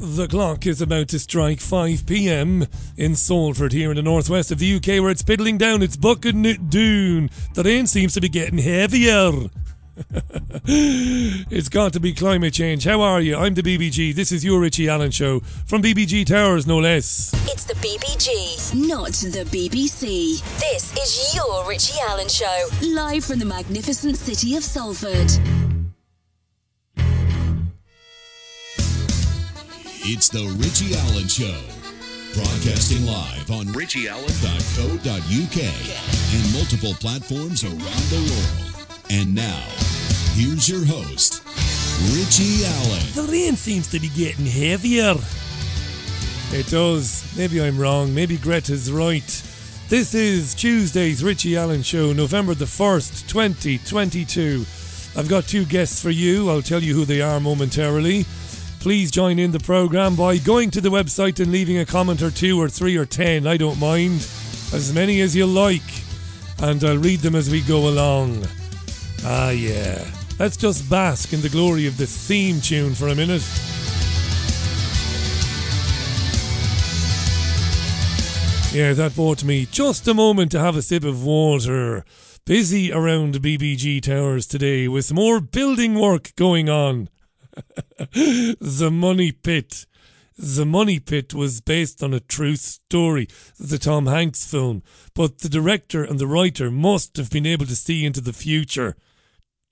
The clock is about to strike 5 pm in Salford, here in the northwest of the UK, where it's piddling down its bucket dune. The rain seems to be getting heavier. it's got to be climate change. How are you? I'm the BBG. This is your Richie Allen show from BBG Towers, no less. It's the BBG, not the BBC. This is your Richie Allen show, live from the magnificent city of Salford. It's the Richie Allen Show. Broadcasting live on richieallen.co.uk and multiple platforms around the world. And now, here's your host, Richie Allen. The rain seems to be getting heavier. It does. Maybe I'm wrong. Maybe Greta's right. This is Tuesday's Richie Allen Show, November the 1st, 2022. I've got two guests for you. I'll tell you who they are momentarily please join in the programme by going to the website and leaving a comment or two or three or ten. I don't mind. As many as you like. And I'll read them as we go along. Ah, yeah. Let's just bask in the glory of this theme tune for a minute. Yeah, that bought me just a moment to have a sip of water. Busy around BBG Towers today with more building work going on. the Money Pit. The Money Pit was based on a true story, the Tom Hanks film, but the director and the writer must have been able to see into the future.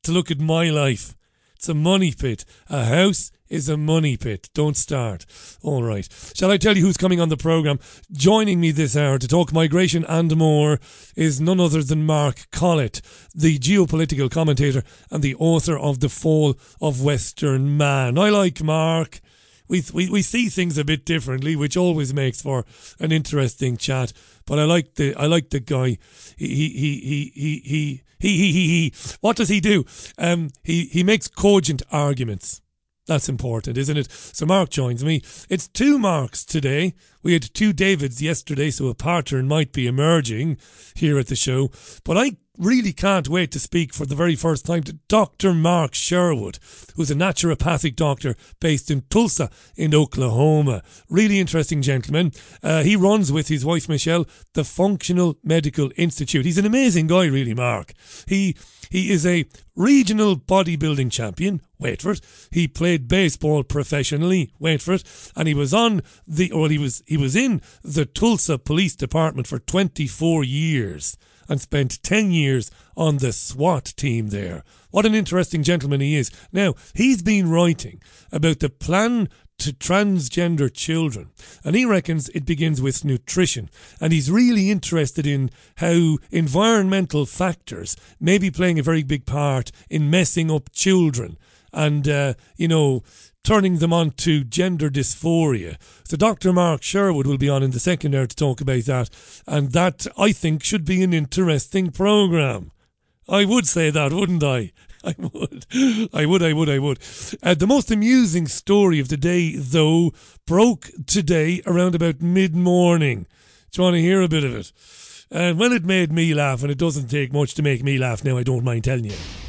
To look at my life. It's a money pit. A house is a money pit. Don't start. All right. Shall I tell you who's coming on the programme? Joining me this hour to talk migration and more is none other than Mark Collett, the geopolitical commentator and the author of The Fall of Western Man. I like Mark. We, we, we see things a bit differently, which always makes for an interesting chat. But I like the I like the guy. He he he he he he he he, he. What does he do? Um, he he makes cogent arguments. That's important, isn't it? So Mark joins me. It's two Marks today. We had two Davids yesterday, so a pattern might be emerging here at the show. But I really can't wait to speak for the very first time to Dr. Mark Sherwood, who's a naturopathic doctor based in Tulsa in Oklahoma. Really interesting gentleman. Uh, he runs with his wife Michelle the Functional Medical Institute. He's an amazing guy, really, Mark. He he is a regional bodybuilding champion. Wait for it. He played baseball professionally. Wait for it. And he was on the, or he was, he was in the Tulsa Police Department for 24 years and spent 10 years on the SWAT team there. What an interesting gentleman he is. Now, he's been writing about the plan to transgender children. And he reckons it begins with nutrition. And he's really interested in how environmental factors may be playing a very big part in messing up children and, uh, you know, turning them on to gender dysphoria. So Dr. Mark Sherwood will be on in the second hour to talk about that. And that, I think, should be an interesting programme. I would say that, wouldn't I? I would. I would, I would, I would. Uh, the most amusing story of the day, though, broke today around about mid morning. Do you want to hear a bit of it? And when it made me laugh, and it doesn't take much to make me laugh now, I don't mind telling you.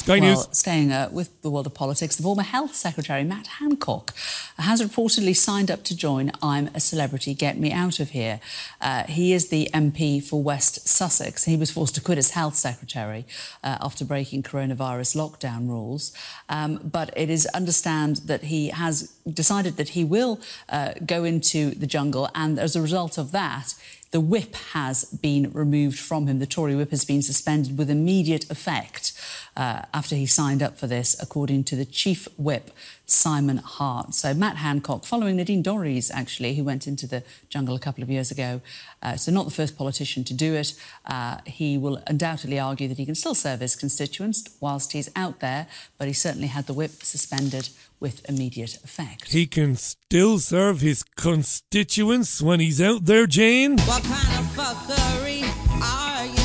Sky well, News. Staying uh, with the world of politics, the former Health Secretary Matt Hancock has reportedly signed up to join I'm a Celebrity, Get Me Out of Here. Uh, he is the MP for West Sussex. He was forced to quit as Health Secretary uh, after breaking coronavirus lockdown rules. Um, but it is understand that he has decided that he will uh, go into the jungle, and as a result of that, the whip has been removed from him. The Tory whip has been suspended with immediate effect uh, after he signed up for this, according to the chief whip, Simon Hart. So Matt Hancock, following Nadine Dorries, actually, who went into the jungle a couple of years ago. Uh, so not the first politician to do it. Uh, he will undoubtedly argue that he can still serve his constituents whilst he's out there, but he certainly had the whip suspended with immediate effect. He can still serve his constituents when he's out there, Jane? What kind of fuckery are you?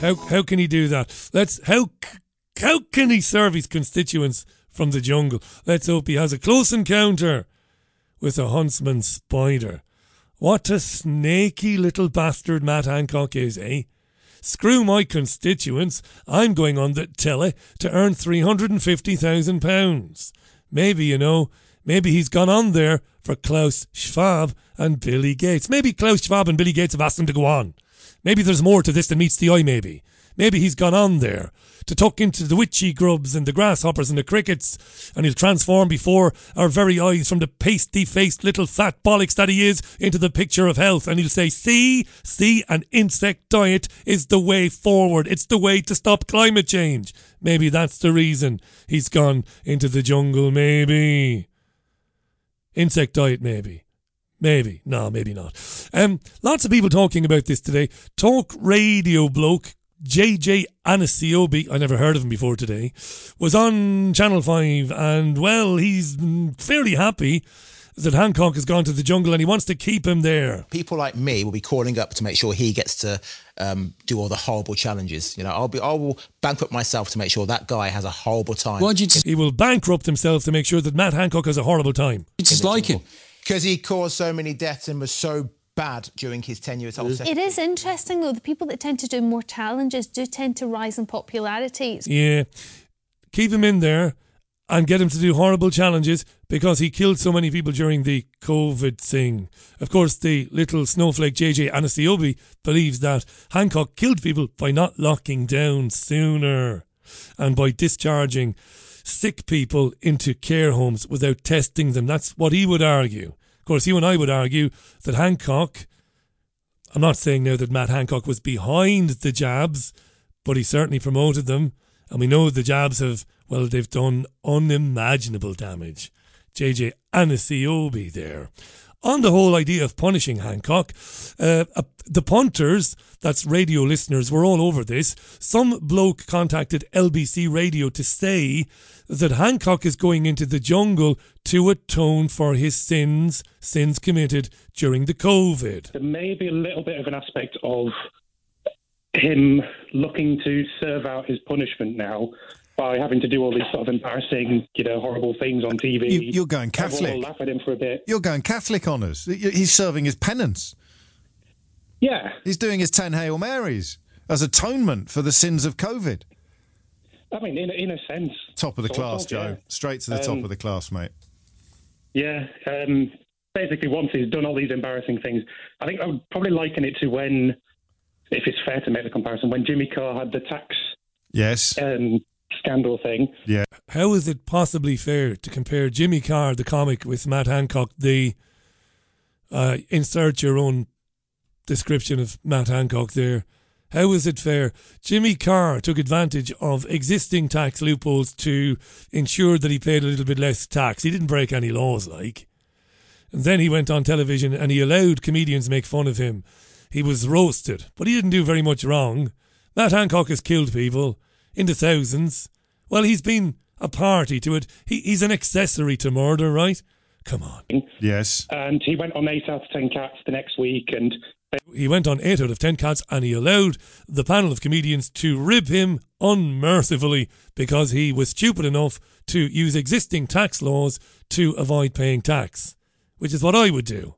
How, how can he do that? Let's how how can he serve his constituents from the jungle? Let's hope he has a close encounter with a huntsman spider. What a snaky little bastard Matt Hancock is, eh? Screw my constituents. I'm going on the telly to earn £350,000. Maybe, you know, Maybe he's gone on there for Klaus Schwab and Billy Gates. Maybe Klaus Schwab and Billy Gates have asked him to go on. Maybe there's more to this than meets the eye, maybe. Maybe he's gone on there to tuck into the witchetty grubs and the grasshoppers and the crickets, and he'll transform before our very eyes from the pasty faced little fat bollocks that he is into the picture of health. And he'll say, See, see, an insect diet is the way forward. It's the way to stop climate change. Maybe that's the reason he's gone into the jungle, maybe. Insect diet, maybe. Maybe. No, maybe not. Um, lots of people talking about this today. Talk radio bloke JJ Anisiobi, I never heard of him before today, was on Channel 5 and, well, he's fairly happy that Hancock has gone to the jungle and he wants to keep him there. People like me will be calling up to make sure he gets to um, do all the horrible challenges. You know, I'll be, I will bankrupt myself to make sure that guy has a horrible time. Why'd you He will bankrupt himself to make sure that Matt Hancock has a horrible time. dislike him? Because he caused so many deaths and was so bad during his tenure as whole It is interesting though, the people that tend to do more challenges do tend to rise in popularity. Yeah. Keep him in there and get him to do horrible challenges because he killed so many people during the COVID thing. Of course, the little snowflake JJ Anisiobi believes that Hancock killed people by not locking down sooner and by discharging sick people into care homes without testing them. That's what he would argue. Course, you and I would argue that Hancock, I'm not saying now that Matt Hancock was behind the jabs, but he certainly promoted them. And we know the jabs have, well, they've done unimaginable damage. JJ Anisiobi there. On the whole idea of punishing Hancock, uh, uh, the punters, that's radio listeners, were all over this. Some bloke contacted LBC Radio to say that Hancock is going into the jungle to atone for his sins, sins committed during the COVID. There may be a little bit of an aspect of him looking to serve out his punishment now by having to do all these sort of embarrassing, you know, horrible things on TV. You, you're going Everyone will laugh at him for a bit. You're going Catholic on us. He's serving his penance. Yeah, He's doing his 10 Hail Marys as atonement for the sins of COVID. I mean, in, a- in a sense. Top of the class, of, Joe. yeah. Straight to the top Um, of the class, mate. Yeah. Um, basically, once he's done all these embarrassing things, I think I would probably liken it to when, if it's fair to make the comparison, when Jimmy Carr had the tax Yes. um, scandal thing. Yeah. How is it possibly fair to compare Jimmy Carr, the comic, with Matt Hancock, the uh, insert your own description of Matt Hancock there? How is it fair? Jimmy Carr took advantage of existing tax loopholes to ensure that he paid a little bit less tax. He didn't break any laws, like. And then he went on television and he allowed comedians make fun of him. He was roasted, but he didn't do very much wrong. Matt Hancock has killed people in the thousands. Well, he's been a party to it. He, he's an accessory to murder, right? Come on. Yes. And he went on 8 out of 10 cats the next week and He went on 8 out of 10 cats and he allowed the panel of comedians to rib him unmercifully because he was stupid enough to use existing tax laws to avoid paying tax, which is what I would do.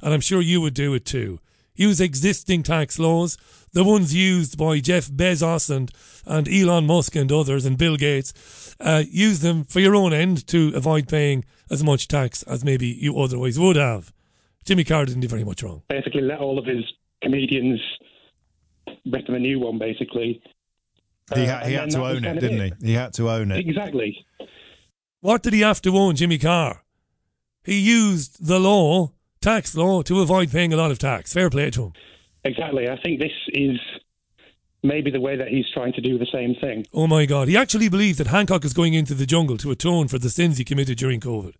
And I'm sure you would do it too. Use existing tax laws, the ones used by Jeff Bezos and, and Elon Musk and others and Bill Gates. Uh, use them for your own end to avoid paying as much tax as maybe you otherwise would have. Jimmy Carr didn't do very much wrong. basically let all of his comedians rip him a new one, basically. He, Uh, ha- he and had to own it, didn't he? He had to own it. Exactly. What did he have to own, Jimmy Carr? He used the law, tax law, to avoid paying a lot of tax. Fair play to him. Exactly. I think this is maybe the way that he's trying to do the same thing. Oh my God. He actually believes that Hancock is going into the jungle to atone for the sins he committed during COVID.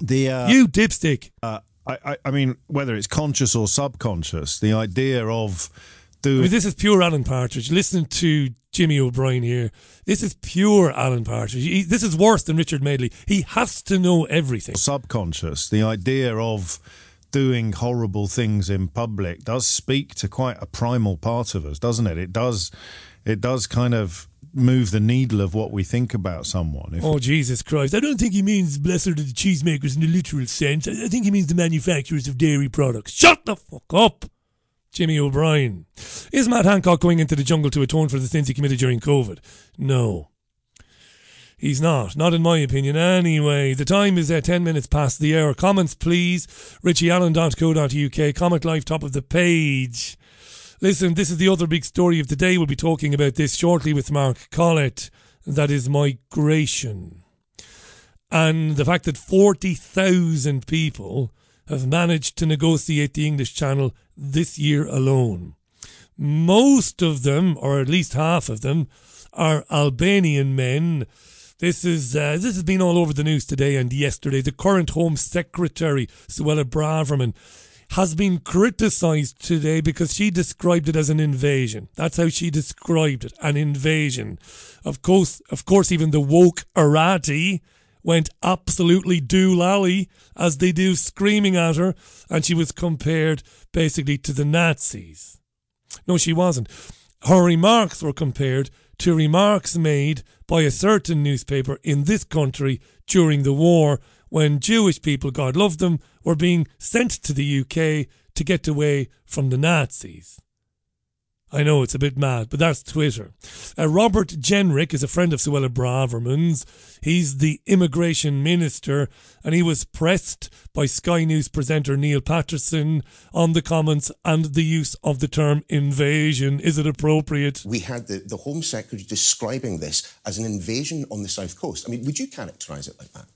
The uh, you dipstick. Uh, I, I, I mean, whether it's conscious or subconscious, the idea of I mean, this is pure Alan Partridge. Listen to Jimmy O'Brien here. This is pure Alan Partridge. He, this is worse than Richard Madeley. He has to know everything. subconscious, the idea of doing horrible things in public does speak to quite a primal part of us, doesn't it? It does. It does kind of move the needle of what we think about someone. Oh, Jesus Christ. I don't think he means blessed are the cheesemakers in the literal sense. I think he means the manufacturers of dairy products. Shut the fuck up, Jimmy O'Brien. Is Matt Hancock going into the jungle to atone for the sins he committed during COVID? No. He's not. Not in my opinion. Anyway, the time is uh, 10 minutes past the hour. Comments, please. richieallen.co.uk. Comment live top of the page. Listen, this is the other big story of the day. We'll be talking about this shortly with Mark Collett. That is migration. And the fact that 40,000 people have managed to negotiate the English Channel this year alone. Most of them, or at least half of them, are Albanian men. This is uh, this has been all over the news today and yesterday. The current Home Secretary, Suella Braverman, has been criticised today because she described it as an invasion. That's how she described it, an invasion. Of course, of course, even the woke Arati went absolutely doolally as they do, screaming at her, and she was compared basically to the Nazis. No, she wasn't. Her remarks were compared to remarks made by a certain newspaper in this country during the war when Jewish people, God love them, were being sent to the UK to get away from the Nazis. I know it's a bit mad, but that's Twitter. Uh, Robert Jenrick is a friend of Suella Braverman's. He's the immigration minister, and he was pressed by Sky News presenter Niall Paterson on the comments and the use of the term invasion. Is it appropriate? We had the, the Home Secretary describing this as an invasion on the South Coast. I mean, would you characterise it like that?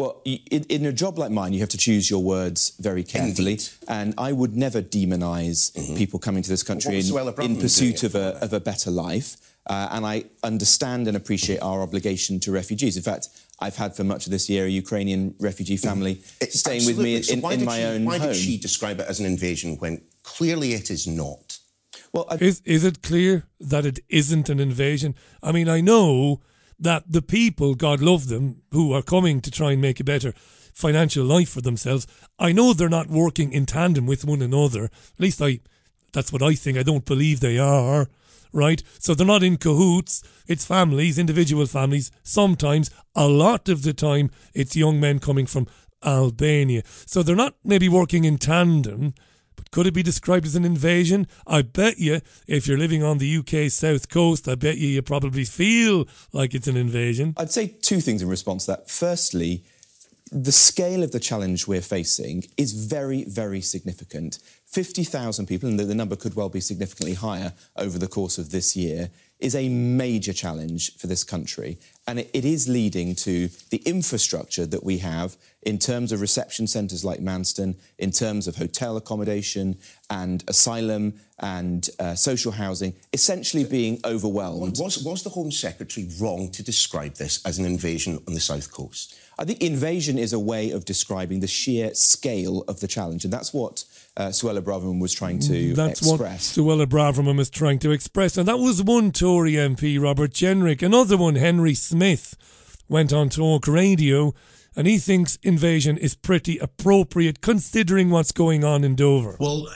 Well, in, in, a job like mine, you have to choose your words very carefully. Indeed. And I would never demonize Mm-hmm. people coming to this country Well, in, what was Suella Braverman in pursuit of a, of a better life. Uh, and I understand and appreciate our obligation to refugees. In fact, I've had for much of this year a Ukrainian refugee family Mm-hmm. It- staying with me absolutely. So in, why in my she, own Why home. did she describe it as an invasion when clearly it is not? Well, I, Is is it clear that it isn't an invasion? I mean, I know that the people, God love them, who are coming to try and make a better financial life for themselves, I know they're not working in tandem with one another. At least I, that's what I think. I don't believe they are. Right? So they're not in cahoots. It's families, individual families. Sometimes, a lot of the time, it's young men coming from Albania. So they're not maybe working in tandem. Could it be described as an invasion? I bet you, if you're living on the UK south coast, I bet you you probably feel like it's an invasion. I'd say two things in response to that. Firstly, the scale of the challenge we're facing is very, very significant. 50,000 people, and the number could well be significantly higher over the course of this year, is a major challenge for this country. And it, is leading to the infrastructure that we have in terms of reception centres like Manston, in terms of hotel accommodation and asylum and uh, social housing, essentially being overwhelmed. Was, was the Home Secretary wrong to describe this as an invasion on the South Coast? I think invasion is a way of describing the sheer scale of the challenge, and that's what uh, Suella Braverman was trying to That's express. what Suella Braverman was trying to express. And that was one Tory MP, Robert Jenrick. Another one, Henry Smith, went on Talk Radio and he thinks invasion is pretty appropriate considering what's going on in Dover. Well,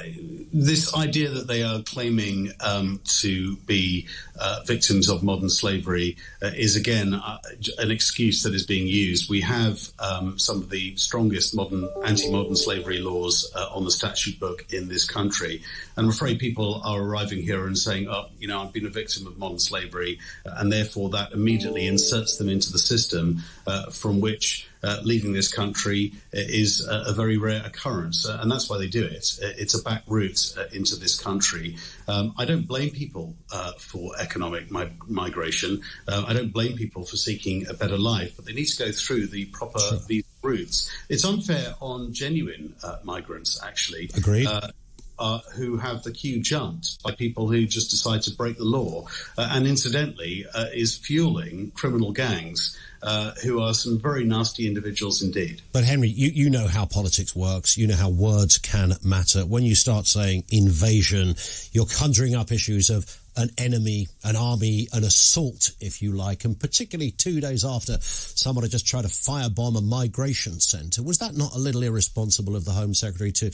this idea that they are claiming um, to be uh, victims of modern slavery uh, is again uh, an excuse that is being used. We have um, some of the strongest modern anti-modern slavery laws uh, on the statute book in this country, and I'm afraid people are arriving here and saying, "Oh, you know, I've been a victim of modern slavery," and therefore that immediately inserts them into the system uh, from which. Uh, leaving this country is a, a very rare occurrence, uh, and that's why they do it. Uh, It's a back route uh, into this country. Um, I don't blame people uh, for economic mi- migration. Uh, I don't blame people for seeking a better life, but they need to go through the proper visa routes. It's unfair on genuine uh, migrants, actually. Agreed. Uh, uh, who have the queue jumped by people who just decide to break the law, uh, and incidentally, uh, is fueling criminal gangs uh, who are some very nasty individuals indeed. But Henry, you, you know how politics works. You know how words can matter. When you start saying invasion, you're conjuring up issues of an enemy, an army, an assault, if you like, and particularly two days after somebody just tried to firebomb a migration centre. Was that not a little irresponsible of the Home Secretary to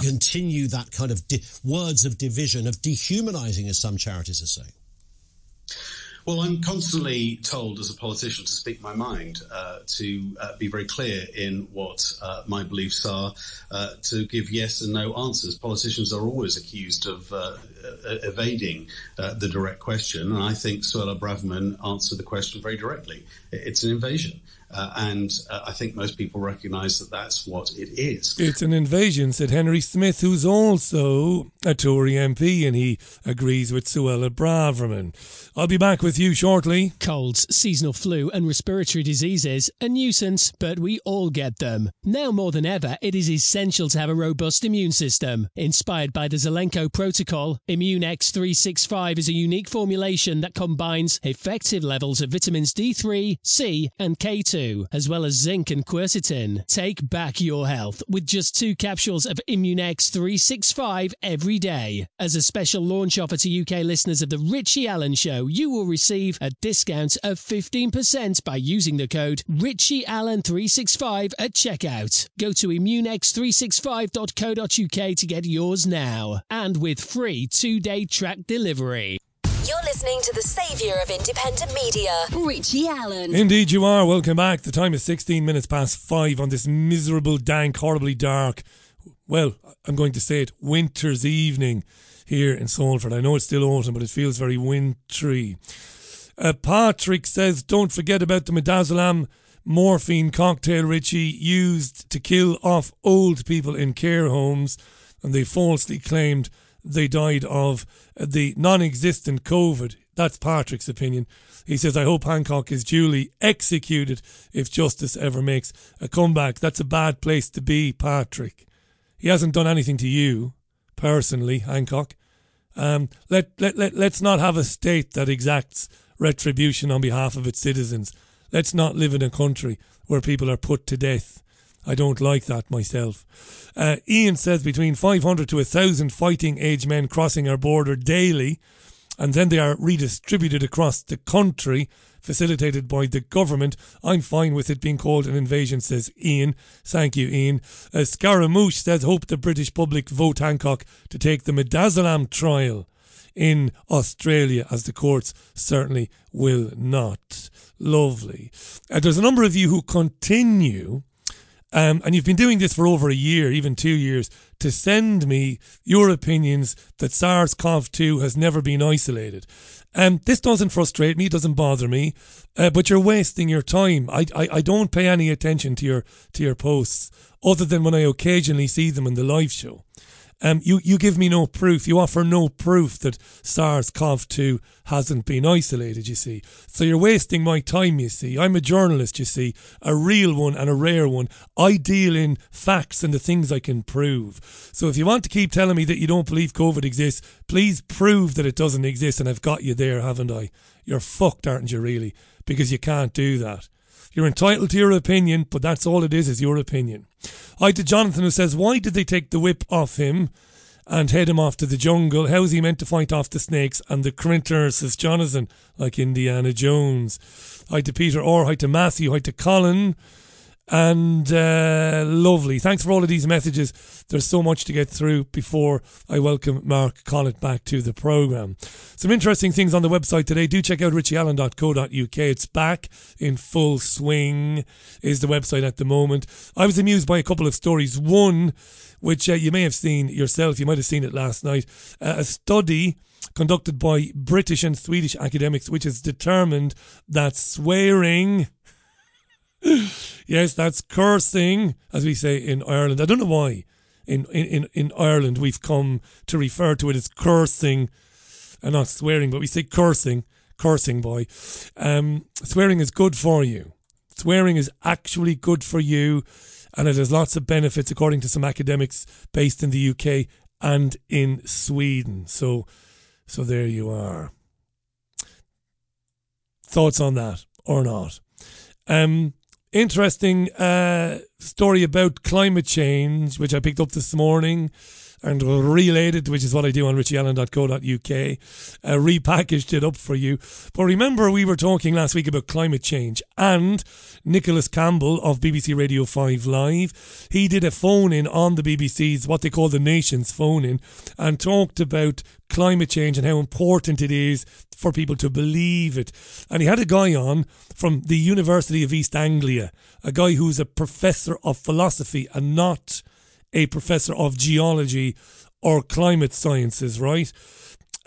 continue that kind of di- words of division, of dehumanising, as some charities are saying? Well, I'm constantly told as a politician to speak my mind, uh, to uh, be very clear in what uh, my beliefs are, uh, to give yes and no answers. Politicians are always accused of uh, uh, evading the direct question, and I think Suella Braverman answered the question very directly. It's an invasion. Uh, and uh, I think most people recognise that that's what it is. It's an invasion, said Henry Smith, who's also a Tory MP, and he agrees with Suella Braverman. I'll be back with you shortly. Colds, seasonal flu, and respiratory diseases, a nuisance, but we all get them. Now more than ever, it is essential to have a robust immune system. Inspired by the Zelenko Protocol, Immune X365 is a unique formulation that combines effective levels of vitamins D3, C, and K2, as well as zinc and quercetin. Take back your health with just two capsules of Immune X365 every day. As a special launch offer to UK listeners of The Richie Allen Show, you will receive a discount of 15% by using the code RichieAllen365 at checkout. Go to immunex365.co.uk to get yours now, and with free two-day track delivery. You're listening to the saviour of independent media, Richie Allen. Indeed, you are. Welcome back. The time is 16 minutes past five on this miserable, dank, horribly dark, well, I'm going to say it, winter's evening here in Salford. I know it's still autumn, but it feels very wintry. Uh, Patrick says, don't forget about the midazolam morphine cocktail, Richie, used to kill off old people in care homes, and they falsely claimed they died of the non existent COVID. That's Patrick's opinion. He says, I hope Hancock is duly executed if justice ever makes a comeback. That's a bad place to be, Patrick. He hasn't done anything to you, personally, Hancock. Um, let, let, let, let's not have a state that exacts retribution on behalf of its citizens. Let's not live in a country where people are put to death. I don't like that myself. Uh, Ian says between 500 to 1,000 fighting age men crossing our border daily, and then they are redistributed across the country facilitated by the government. I'm fine with it being called an invasion, says Ian. Thank you, Ian. Uh, Scaramouche says, hope the British public vote Hancock to take the Midazolam trial in Australia, as the courts certainly will not. Lovely. Uh, there's a number of you who continue. Um, and you've been doing this for over a year, even two years, to send me your opinions that SARS CoV 2 has never been isolated. Um, this doesn't frustrate me, it doesn't bother me, uh, but you're wasting your time. I, I, I don't pay any attention to your to your posts other than when I occasionally see them in the live show. Um, you, you give me no proof. You offer no proof that SARS CoV 2 hasn't been isolated, you see. So you're wasting my time, you see. I'm a journalist, you see, a real one and a rare one. I deal in facts and the things I can prove. So if you want to keep telling me that you don't believe COVID exists, please prove that it doesn't exist. And I've got you there, haven't I? You're fucked, aren't you, really? Because you can't do that. You're entitled to your opinion, but that's all it is, is your opinion. I to Jonathan who says, Why did they take the whip off him and head him off to the jungle? How's he meant to fight off the snakes and the critters, says Jonathan, like Indiana Jones? Hi to Peter Orr, hi to Matthew, hi to Colin and uh, lovely. Thanks for all of these messages. There's so much to get through before I welcome Mark Collett back to the programme. Some interesting things on the website today. Do check out richieallen.co.uk. It's back in full swing, is the website at the moment. I was amused by a couple of stories. One, which uh, you may have seen yourself, you might have seen it last night. Uh, a study conducted by British and Swedish academics, which has determined that swearing yes, that's cursing, as we say in Ireland. I don't know why. In, in, in Ireland, we've come to refer to it as cursing and not swearing, but we say cursing, cursing, boy. Um, swearing is good for you. Swearing is actually good for you, and it has lots of benefits, according to some academics based in the UK and in Sweden. So, so there you are. Thoughts on that or not? Um, interesting uh, story about climate change, which I picked up this morning. And relayed it, which is what I do on richieallen.co.uk, uh, repackaged it up for you. But remember, we were talking last week about climate change, and Nicholas Campbell of BBC Radio 5 Live, he did a phone in on the BBC's, what they call the nation's phone in, and talked about climate change and how important it is for people to believe it. And he had a guy on from the University of East Anglia, a guy who's a professor of philosophy and not a professor of geology or climate sciences, right?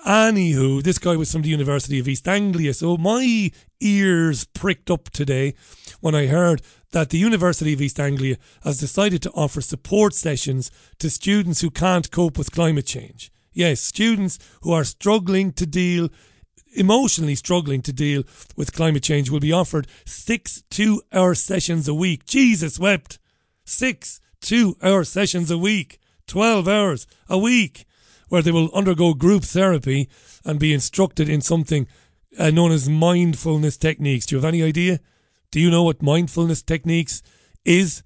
Anywho, this guy was from the University of East Anglia, so my ears pricked up today when I heard that the University of East Anglia has decided to offer support sessions to students who can't cope with climate change. Yes, students who are struggling to deal, emotionally struggling to deal with climate change will be offered six two hour sessions a week. Jesus wept. Six two hour sessions a week. 12 hours a week where they will undergo group therapy and be instructed in something uh, known as mindfulness techniques. Do you have any idea? Do you know what mindfulness techniques is?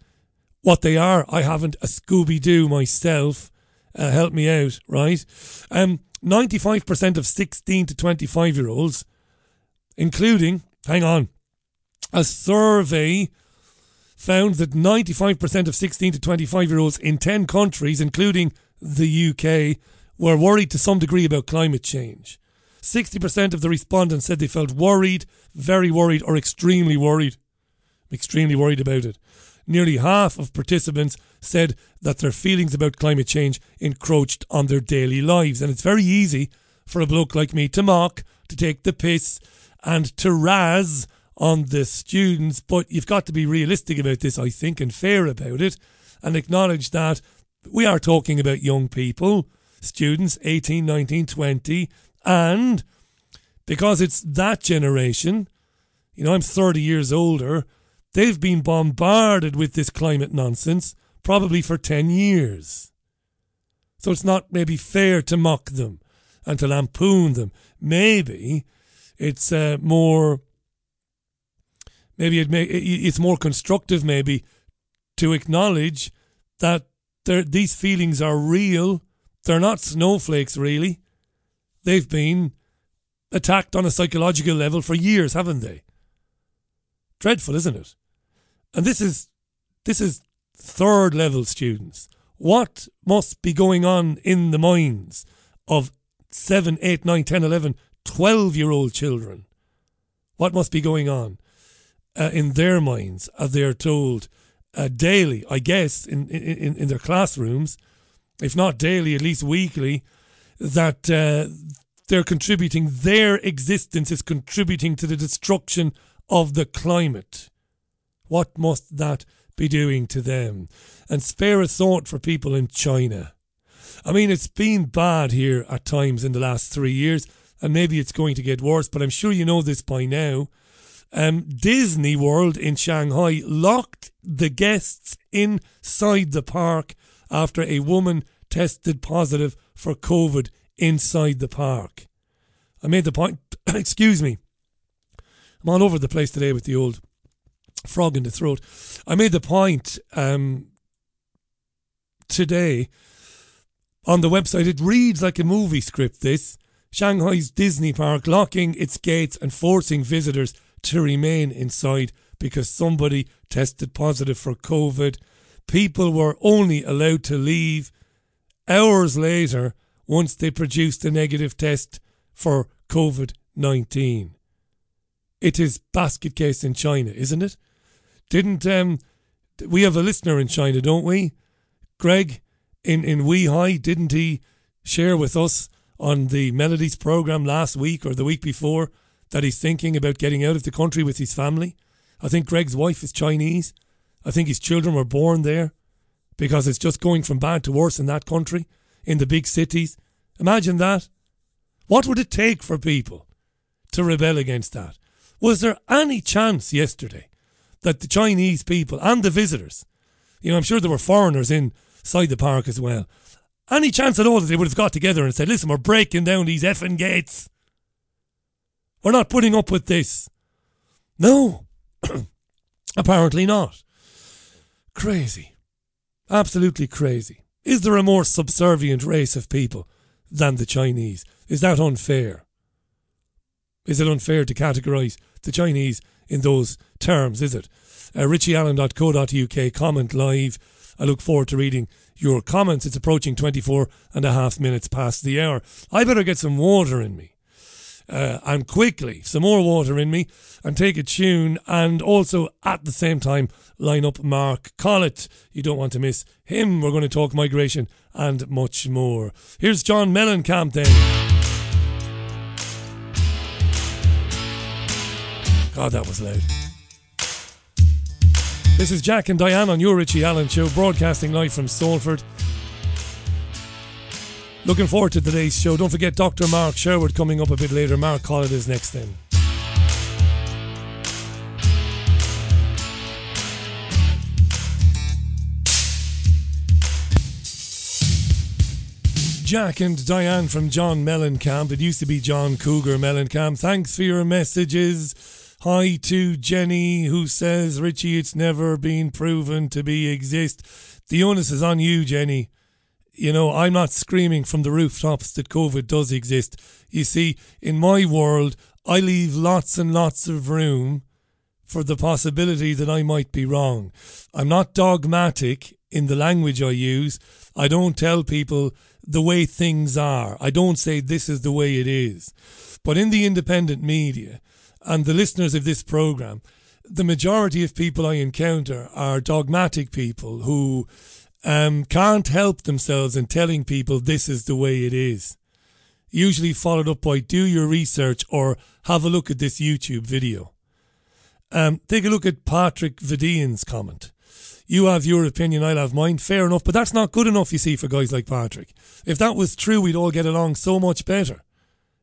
What they are? I haven't a Scooby Doo myself. Uh, help me out, right? Um, 95% of 16 to 25 year olds, including, hang on, a survey found that 95% of 16 to 25 year olds in 10 countries, including the UK, were worried to some degree about climate change. 60% of the respondents said they felt worried, very worried, or extremely worried. Extremely worried about it. Nearly half of participants said that their feelings about climate change encroached on their daily lives. And it's very easy for a bloke like me to mock, to take the piss, and to razz on the students. But you've got to be realistic about this, I think, and fair about it, and acknowledge that we are talking about young people students 18, 19, 20, and because it's that generation, you know, I'm 30 years older, they've been bombarded with this climate nonsense probably for 10 years. So it's not maybe fair to mock them and to lampoon them. Maybe it's uh, more, maybe it may, it's more constructive, maybe, to acknowledge that these feelings are real they're not snowflakes, really. They've been attacked on a psychological level for years, haven't they? Dreadful, isn't it? And this is this is third level students. What must be going on in the minds of 7, 8, 9, 10, 11, 12 year old children? What must be going on uh, in their minds as they are told uh, daily, I guess, in, in, in their classrooms, if not daily, at least weekly, that uh, they're contributing, their existence is contributing to the destruction of the climate. What must that be doing to them? And spare a thought for people in China. I mean, it's been bad here at times in the last three years, and maybe it's going to get worse, but I'm sure you know this by now. Um, Disney World in Shanghai locked the guests inside the park after a woman tested positive for COVID inside the park. I made the point, excuse me, I'm all over the place today with the old frog in the throat. I made the point um, today on the website. It reads like a movie script, this. Shanghai's Disney park locking its gates and forcing visitors to remain inside because somebody tested positive for COVID people were only allowed to leave hours later once they produced a negative test for COVID 19. It is basket case in China, isn't it? Didn't um, we have a listener in China, don't we? Greg in, in Weihai, didn't he share with us on the Melodies program last week or the week before that he's thinking about getting out of the country with his family? I think Greg's wife is Chinese. I think his children were born there because it's just going from bad to worse in that country, in the big cities. Imagine that. What would it take for people to rebel against that? Was there any chance yesterday that the Chinese people and the visitors, you know, I'm sure there were foreigners inside the park as well, any chance at all that they would have got together and said, listen, we're breaking down these effing gates. We're not putting up with this. No, apparently not. Crazy. Absolutely crazy. Is there a more subservient race of people than the Chinese? Is that unfair? Is it unfair to categorise the Chinese in those terms, is it? Uh, richieallen.co.uk, comment live. I look forward to reading your comments. It's approaching 24 and a half minutes past the hour. I better get some water in me. Uh, and quickly, some more water in me, and take a tune, and also at the same time line up Mark Collett. You don't want to miss him. We're going to talk migration and much more. Here's John Mellencamp then. God, that was loud. This is Jack and Diane on your Richie Allen show, broadcasting live from Salford. Looking forward to today's show. Don't forget Dr. Mark Sherwood coming up a bit later. Mark Collett is next then. Jack and Diane from John Mellencamp. It used to be John Cougar Mellencamp. Thanks for your messages. Hi to Jenny, who says, Richie, it's never been proven to be exist. The onus is on you, Jenny. You know, I'm not screaming from the rooftops that COVID does exist. You see, in my world, I leave lots and lots of room for the possibility that I might be wrong. I'm not dogmatic in the language I use. I don't tell people the way things are. I don't say this is the way it is. But in the independent media and the listeners of this program, the majority of people I encounter are dogmatic people who um, can't help themselves in telling people this is the way it is. Usually followed up by do your research or have a look at this YouTube video. Um, take a look at Patrick Vidian's comment. You have your opinion, I'll have mine. Fair enough, but that's not good enough, you see, for guys like Patrick. If that was true, we'd all get along so much better.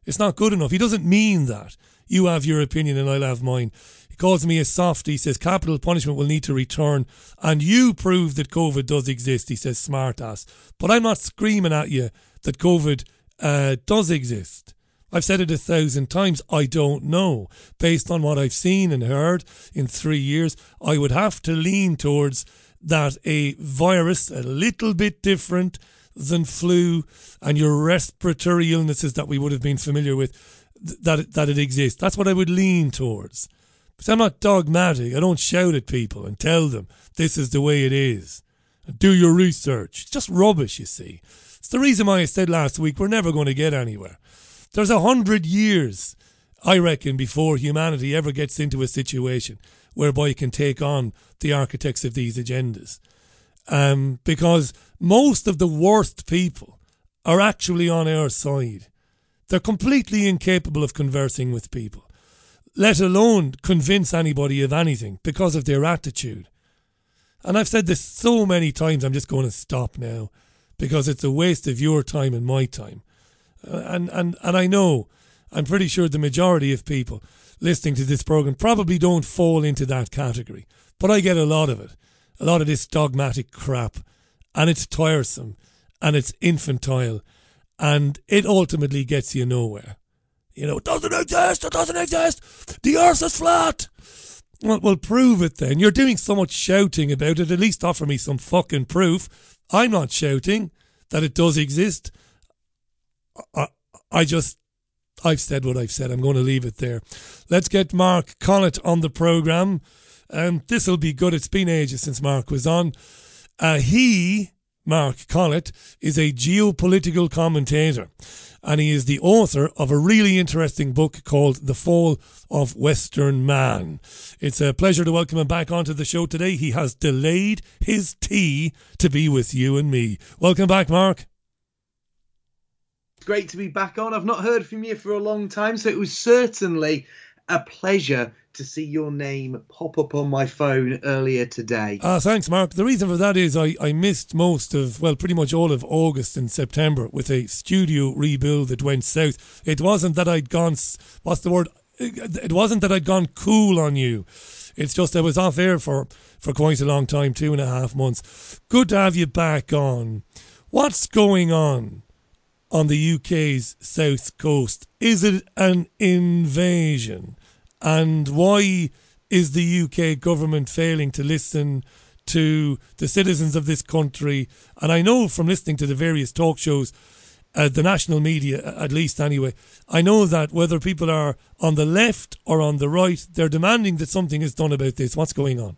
It's not good enough. He doesn't mean that. You have your opinion and I'll have mine. Calls me a softy. He says capital punishment will need to return. And you prove that COVID does exist, he says smart ass. But I'm not screaming at you that COVID uh, does exist. I've said it a thousand times. I don't know. Based on what I've seen and heard in three years, I would have to lean towards that a virus, a little bit different than flu and your respiratory illnesses that we would have been familiar with, that, that it exists. That's what I would lean towards. But I'm not dogmatic. I don't shout at people and tell them this is the way it is. Do your research. It's just rubbish, you see. It's the reason why I said last week we're never going to get anywhere. There's a hundred years, I reckon, before humanity ever gets into a situation whereby it can take on the architects of these agendas. Um, because most of the worst people are actually on our side. They're completely incapable of conversing with people, let alone convince anybody of anything because of their attitude. And I've said this so many times, I'm just going to stop now because it's a waste of your time and my time. Uh, and, and, and I know, I'm pretty sure the majority of people listening to this program probably don't fall into that category. But I get a lot of it, a lot of this dogmatic crap, and it's tiresome and it's infantile and it ultimately gets you nowhere. You know, it doesn't exist, it doesn't exist, the earth is flat. Well, well, prove it then. You're doing so much shouting about it. At least offer me some fucking proof. I'm not shouting that it does exist. I, I just, I've said what I've said. I'm going to leave it there. Let's get Mark Collett on the programme. Um, this will be good. It's been ages since Mark was on. Uh, he, Mark Collett, is a geopolitical commentator and he is the author of a really interesting book called The Fall of Western Man. It's a pleasure to welcome him back onto the show today. He has delayed his tea to be with you and me. Welcome back, Mark. Great to be back on. I've not heard from you for a long time, so it was certainly a pleasure to see your name pop up on my phone earlier today. Ah, thanks, Mark. The reason for that is I, I missed most of, well, pretty much all of August and September with a studio rebuild that went south. It wasn't that I'd gone, what's the word? It wasn't that I'd gone cool on you. It's just I was off air for, for quite a long time, two and a half months. Good to have you back on. What's going on on the UK's south coast? Is it an invasion? And why is the UK government failing to listen to the citizens of this country. And I know from listening to the various talk shows, uh, the national media, at least anyway, I know that whether people are on the left or on the right, they're demanding that something is done about this. What's going on?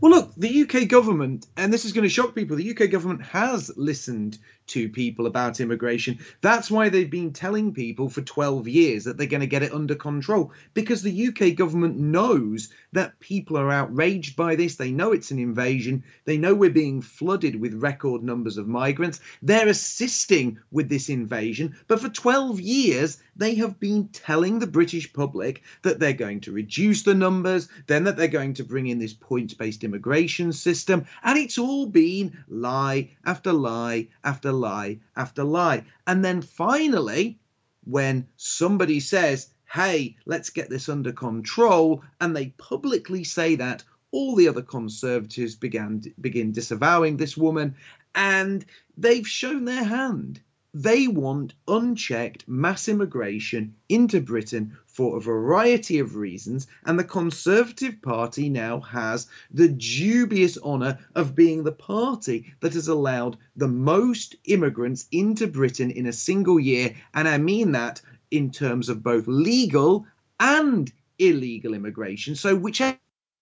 Well, look, the UK government, and this is going to shock people, the UK government has listened to people about immigration. That's why they've been telling people for 12 years that they're going to get it under control because the UK government knows that people are outraged by this. They know it's an invasion. They know we're being flooded with record numbers of migrants. They're assisting with this invasion. But for 12 years, they have been telling the British public that they're going to reduce the numbers, then that they're going to bring in this points based immigration system. And it's all been lie after lie after lie after lie. And then finally, when somebody says, hey, let's get this under control, and they publicly say that, all the other conservatives began begin disavowing this woman, and they've shown their hand. They want unchecked mass immigration into Britain for a variety of reasons, and the Conservative Party now has the dubious honour of being the party that has allowed the most immigrants into Britain in a single year, and I mean that in terms of both legal and illegal immigration. So, whichever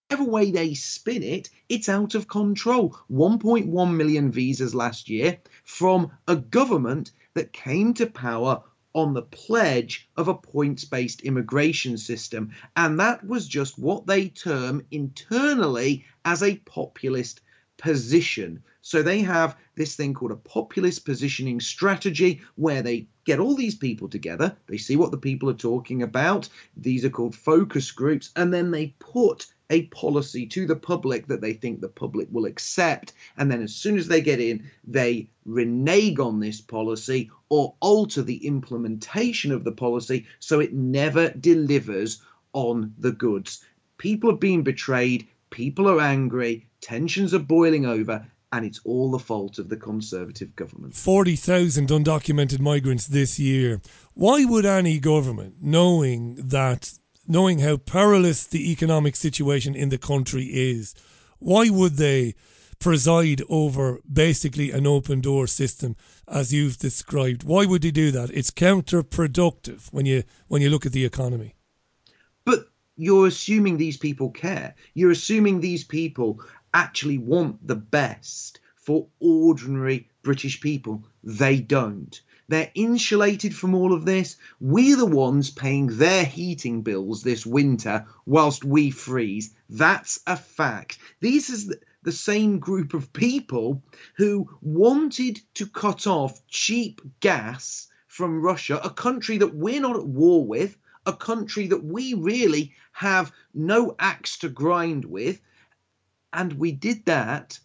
Whichever way they spin it, it's out of control. 1.1 million visas last year from a government that came to power on the pledge of a points based immigration system. And that was just what they term internally as a populist position. So they have this thing called a populist positioning strategy where they get all these people together, they see what the people are talking about, these are called focus groups, and then they put a policy to the public that they think the public will accept. And then as soon as they get in, they renege on this policy or alter the implementation of the policy so it never delivers on the goods. People are being betrayed, people are angry, tensions are boiling over. And it's all the fault of the Conservative government. 40,000 undocumented migrants this year. Why would any government, knowing that knowing how perilous the economic situation in the country is, why would they preside over basically an open door system as you've described? Why would they do that? It's counterproductive when you when you look at the economy. But you're assuming these people care. You're assuming these people actually want the best for ordinary British people. They don't. They're insulated from all of this. We're the ones paying their heating bills this winter whilst we freeze. That's a fact. These is the same group of people who wanted to cut off cheap gas from Russia, a country that we're not at war with, a country that we really have no axe to grind with. And we did that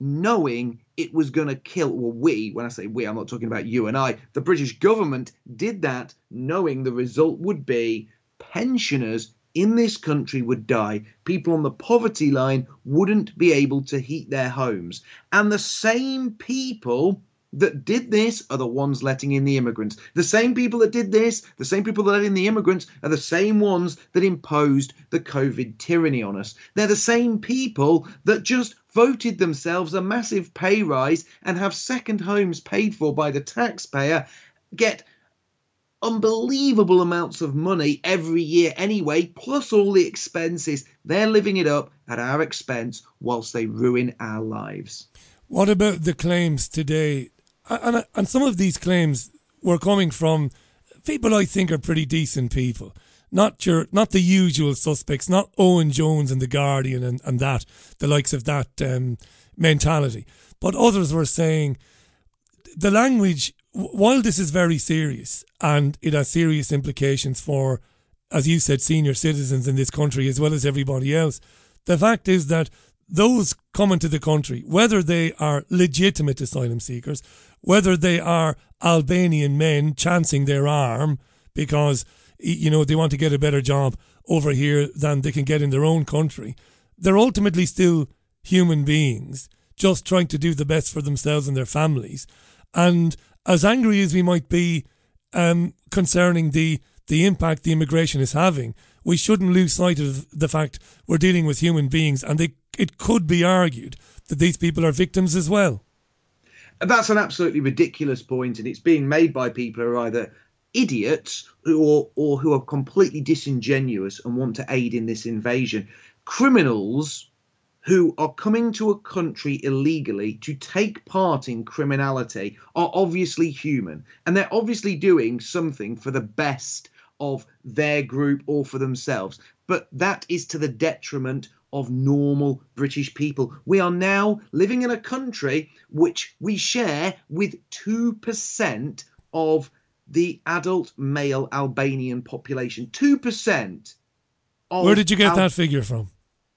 knowing it was going to kill, well, we, when I say we, I'm not talking about you and I, the British government did that knowing the result would be pensioners in this country would die. People on the poverty line wouldn't be able to heat their homes. And the same people that did this are the ones letting in the immigrants. The same people that did this, the same people that let in the immigrants, are the same ones that imposed the COVID tyranny on us. They're the same people that just voted themselves a massive pay rise and have second homes paid for by the taxpayer, get unbelievable amounts of money every year anyway, plus all the expenses. They're living it up at our expense whilst they ruin our lives. What about the claims today and and some of these claims were coming from people I think are pretty decent people. Not your, not the usual suspects, not Owen Jones and the Guardian and, and that, the likes of that um, mentality. But others were saying the language, while this is very serious and it has serious implications for, as you said, senior citizens in this country as well as everybody else, the fact is that those coming to the country, whether they are legitimate asylum seekers, whether they are Albanian men chancing their arm because you know they want to get a better job over here than they can get in their own country, they're ultimately still human beings just trying to do the best for themselves and their families. And as angry as we might be um, concerning the the impact the immigration is having, we shouldn't lose sight of the fact we're dealing with human beings and they it could be argued that these people are victims as well. That's an absolutely ridiculous point, and it's being made by people who are either idiots or or who are completely disingenuous and want to aid in this invasion. Criminals who are coming to a country illegally to take part in criminality are obviously human, and they're obviously doing something for the best of their group or for themselves. But that is to the detriment of normal British people. We are now living in a country which we share with 2% of the adult male Albanian population. 2%. Of Where did you get Al- that figure from?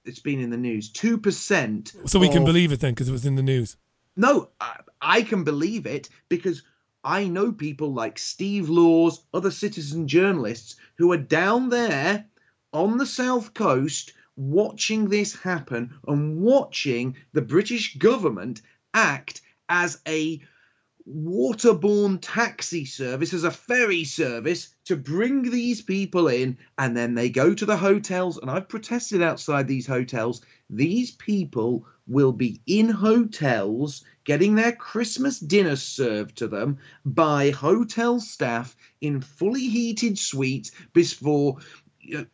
It's been in the news. 2%. So we can believe it then because it was in the news. no, I, I can believe it because I know people like Steve Laws, other citizen journalists who are down there on the south coast watching this happen and watching the British government act as a waterborne taxi service, as a ferry service to bring these people in, and then they go to the hotels. And I've protested outside these hotels. These people will be in hotels getting their Christmas dinner served to them by hotel staff in fully heated suites before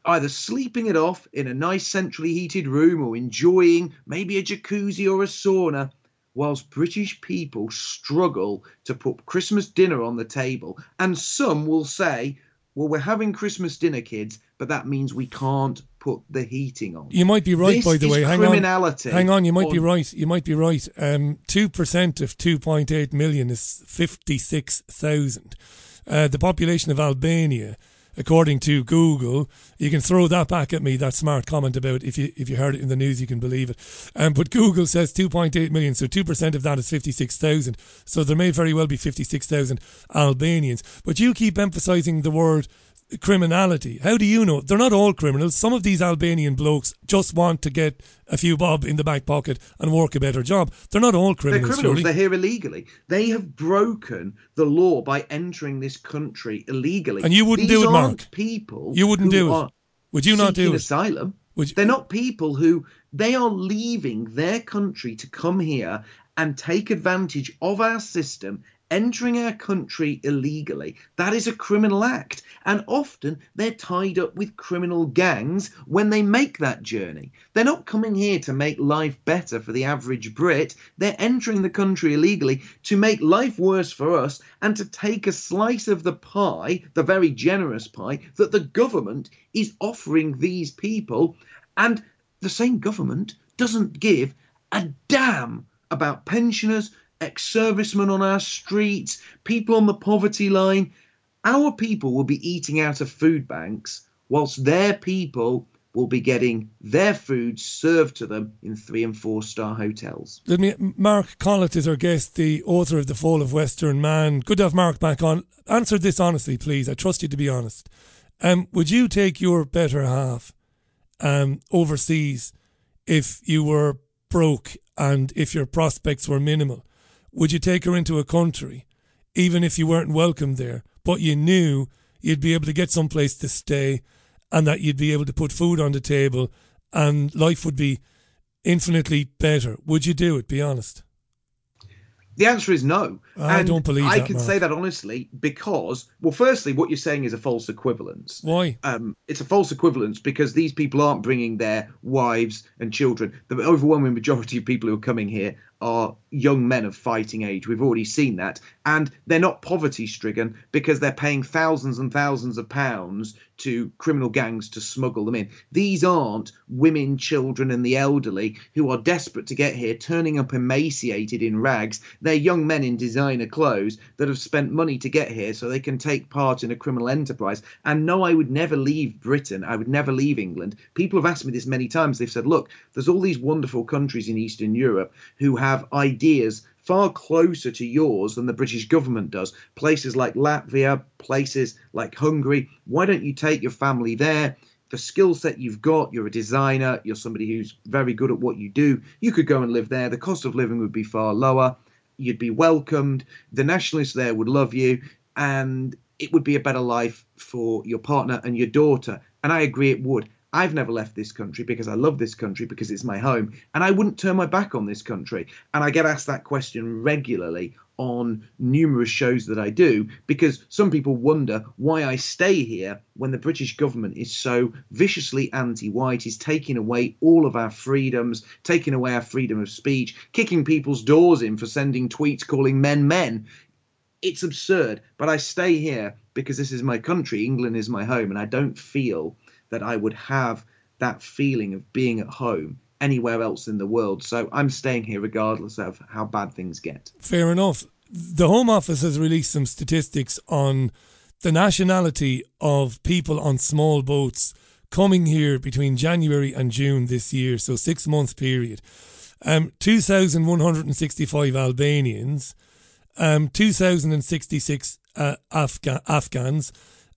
either sleeping it off in a nice centrally heated room or enjoying maybe a jacuzzi or a sauna whilst British people struggle to put Christmas dinner on the table. And some will say, well, we're having Christmas dinner, kids, but that means we can't put the heating on. You might be right, This by the way. Hang criminality on. Hang on, you might be right. You might be right. Um, 2% of 2.8 million is 56,000. Uh, the population of Albania, according to Google, you can throw that back at me, that smart comment about if you if you heard it in the news, you can believe it. Um, but Google says 2.8 million, so 2% of that is 56,000. So there may very well be 56,000 Albanians. But you keep emphasising the word criminality. How do you know? They're not all criminals. Some of these Albanian blokes just want to get a few bob in the back pocket and work a better job. They're not all criminals. They're criminals. surely. They're here illegally. They have broken the law by entering this country illegally. And you wouldn't These do it, aren't Mark. People You wouldn't do it. Would you not do it? Asylum. Would you- They're not people who they are leaving their country to come here and take advantage of our system, entering our country illegally. That is a criminal act. And often they're tied up with criminal gangs when they make that journey. They're not coming here to make life better for the average Brit. They're entering the country illegally to make life worse for us and to take a slice of the pie, the very generous pie, that the government is offering these people. And the same government doesn't give a damn about pensioners, ex servicemen on our streets, people on the poverty line. Our people will be eating out of food banks, whilst their people will be getting their food served to them in three and four star hotels. Mark Collett is our guest, the author of The Fall of Western Man. Good to have Mark back on. Answer this honestly, please. I trust you to be honest. Um, would you take your better half um, overseas if you were broke and if your prospects were minimal? Would you take her into a country, even if you weren't welcome there, but you knew you'd be able to get someplace to stay and that you'd be able to put food on the table and life would be infinitely better? Would you do it? Be honest. The answer is no. I And don't believe I that, can Mark. say that honestly because, well, firstly, what you're saying is a false equivalence. Why? Um, it's a false equivalence because these people aren't bringing their wives and children. The overwhelming majority of people who are coming here are young men of fighting age. We've already seen that. And they're not poverty stricken because they're paying thousands and thousands of pounds to criminal gangs to smuggle them in. These aren't women, children, and the elderly who are desperate to get here, turning up emaciated in rags. They're young men in designer clothes that have spent money to get here so they can take part in a criminal enterprise. And no, I would never leave Britain. I would never leave England. People have asked me this many times. They've said, look, there's all these wonderful countries in Eastern Europe who have ideas far closer to yours than the British government does. Places like Latvia, places like Hungary. Why don't you take your family there? The skill set you've got, you're a designer, you're somebody who's very good at what you do. You could go and live there. The cost of living would be far lower. You'd be welcomed. The nationalists there would love you. And it would be a better life for your partner and your daughter. And I agree it would. I've never left this country because I love this country because it's my home, and I wouldn't turn my back on this country. And I get asked that question regularly on numerous shows that I do because some people wonder why I stay here when the British government is so viciously anti white, is taking away all of our freedoms, taking away our freedom of speech, kicking people's doors in for sending tweets calling men men. It's absurd, but I stay here because this is my country. England is my home, and I don't feel that I would have that feeling of being at home anywhere else in the world. So I'm staying here regardless of how bad things get. Fair enough. The Home Office has released some statistics on the nationality of people on small boats coming here between January and June this year, so six month period. Um, 2,165 Albanians, um, 2,066 uh, Afga- Afghans,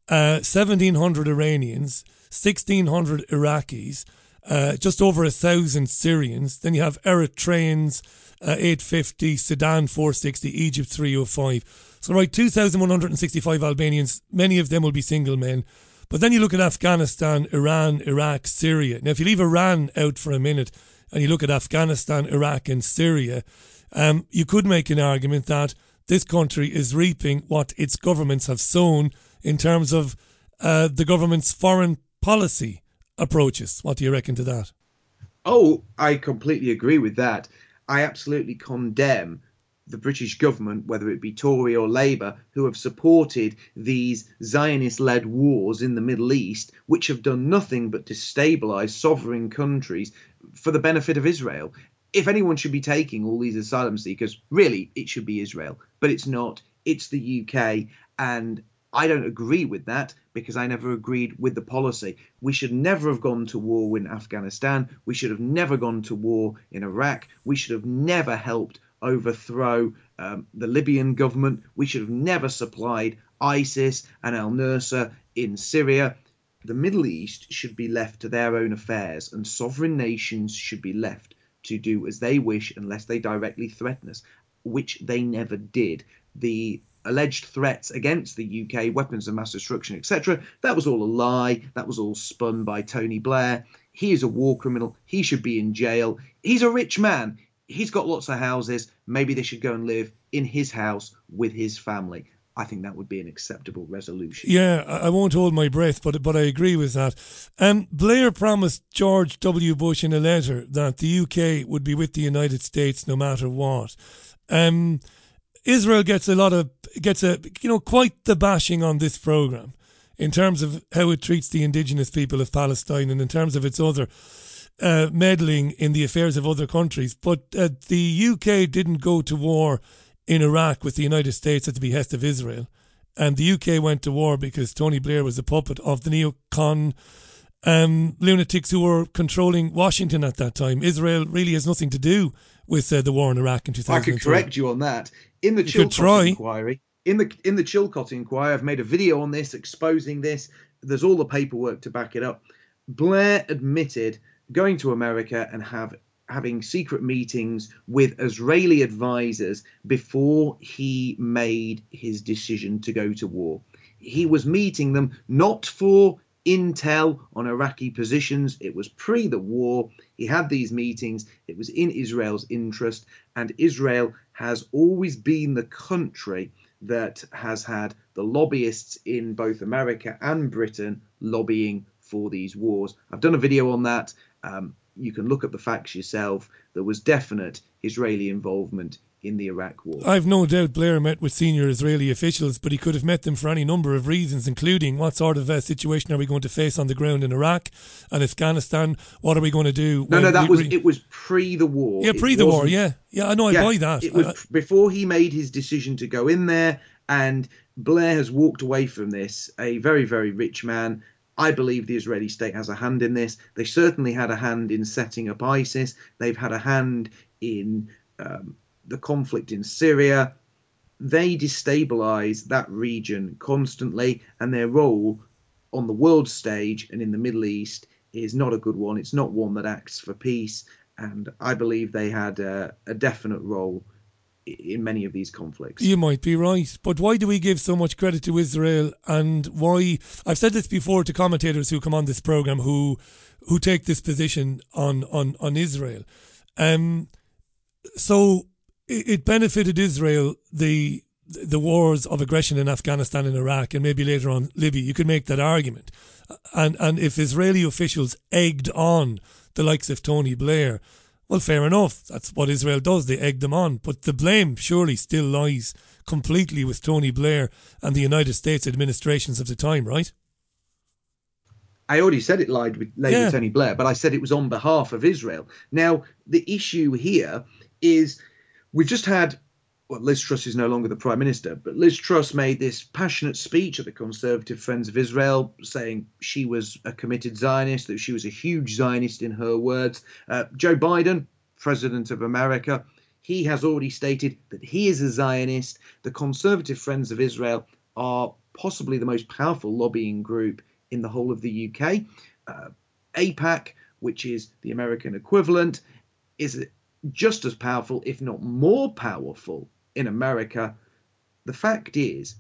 uh, 1,700 Iranians, 1,600 Iraqis, uh, just over a thousand Syrians. Then you have Eritreans, uh, 850, Sudan 460, Egypt 305. So, right, 2,165 Albanians, many of them will be single men. But then you look at Afghanistan, Iran, Iraq, Syria. Now, if you leave Iran out for a minute and you look at Afghanistan, Iraq, and Syria, um, you could make an argument that this country is reaping what its governments have sown in terms of uh, the government's foreign policy approaches. What do you reckon to that? Oh, I completely agree with that. I absolutely condemn the British government, whether it be Tory or Labour, who have supported these Zionist led wars in the Middle East, which have done nothing but destabilise sovereign countries for the benefit of Israel. If anyone should be taking all these asylum seekers, really, it should be Israel. But it's not. It's the UK. And I don't agree with that because I never agreed with the policy. We should never have gone to war in Afghanistan. We should have never gone to war in Iraq. We should have never helped overthrow um, the Libyan government. We should have never supplied ISIS and Al Nusra in Syria. The Middle East should be left to their own affairs, and sovereign nations should be left to do as they wish unless they directly threaten us, which they never did. The alleged threats against the UK, weapons of mass destruction, etc. That was all a lie. That was all spun by Tony Blair. He is a war criminal. He should be in jail. He's a rich man. He's got lots of houses. Maybe they should go and live in his house with his family. I think that would be an acceptable resolution. Yeah, I won't hold my breath, but but I agree with that. Um, Blair promised George W. Bush in a letter that the UK would be with the United States no matter what. Um, Israel gets a lot of gets a you know quite the bashing on this program in terms of how it treats the indigenous people of Palestine and in terms of its other uh, meddling in the affairs of other countries. But uh, the UK didn't go to war in Iraq with the United States at the behest of Israel, and the UK went to war because Tony Blair was a puppet of the neocon. Um, lunatics who were controlling Washington at that time. Israel really has nothing to do with uh, the war in Iraq in 2003. I could correct you on that. In the Chilcot inquiry, in the in the Chilcot inquiry, I've made a video on this exposing this. There's all the paperwork to back it up. Blair admitted going to America and have having secret meetings with Israeli advisors before he made his decision to go to war. He was meeting them not for intel on Iraqi positions. It was pre the war. He had these meetings. It was in Israel's interest. And Israel has always been the country that has had the lobbyists in both America and Britain lobbying for these wars. I've done a video on that. Um, you can look at the facts yourself. There was definite Israeli involvement in the Iraq war. I've no doubt Blair met with senior Israeli officials, but he could have met them for any number of reasons, including what sort of uh, situation are we going to face on the ground in Iraq and Afghanistan? What are we going to do? No, no, that was it was pre the war. Yeah, It pre the war. Yeah, yeah, I know. I Yeah, buy that. It was I- before he made his decision to go in there, and Blair has walked away from this. A very, very rich man. I believe the Israeli state has a hand in this. They certainly had a hand in setting up ISIS. They've had a hand in um, the conflict in Syria. They destabilize that region constantly, and their role on the world stage and in the Middle East is not a good one. It's not one that acts for peace, and I believe they had a, a definite role in many of these conflicts. You might be right, but why do we give so much credit to Israel? And why? I've said this before to commentators who come on this program who who take this position on on on Israel. Um, so it, it benefited Israel the the wars of aggression in Afghanistan and Iraq, and maybe later on Libya. You could make that argument, and and if Israeli officials egged on the likes of Tony Blair well, fair enough. That's what Israel does. They egg them on. But the blame surely still lies completely with Tony Blair and the United States administrations of the time, right? I already said it lied with, laid Yeah. Tony Blair, but I said it was on behalf of Israel. Now, the issue here is we've just had, well, Liz Truss is no longer the Prime Minister, but Liz Truss made this passionate speech at the Conservative Friends of Israel saying she was a committed Zionist, that she was a huge Zionist in her words. Uh, Joe Biden, President of America, he has already stated that he is a Zionist. The Conservative Friends of Israel are possibly the most powerful lobbying group in the whole of the UK. Uh, AIPAC, which is the American equivalent, is just as powerful, if not more powerful, in America. The fact is,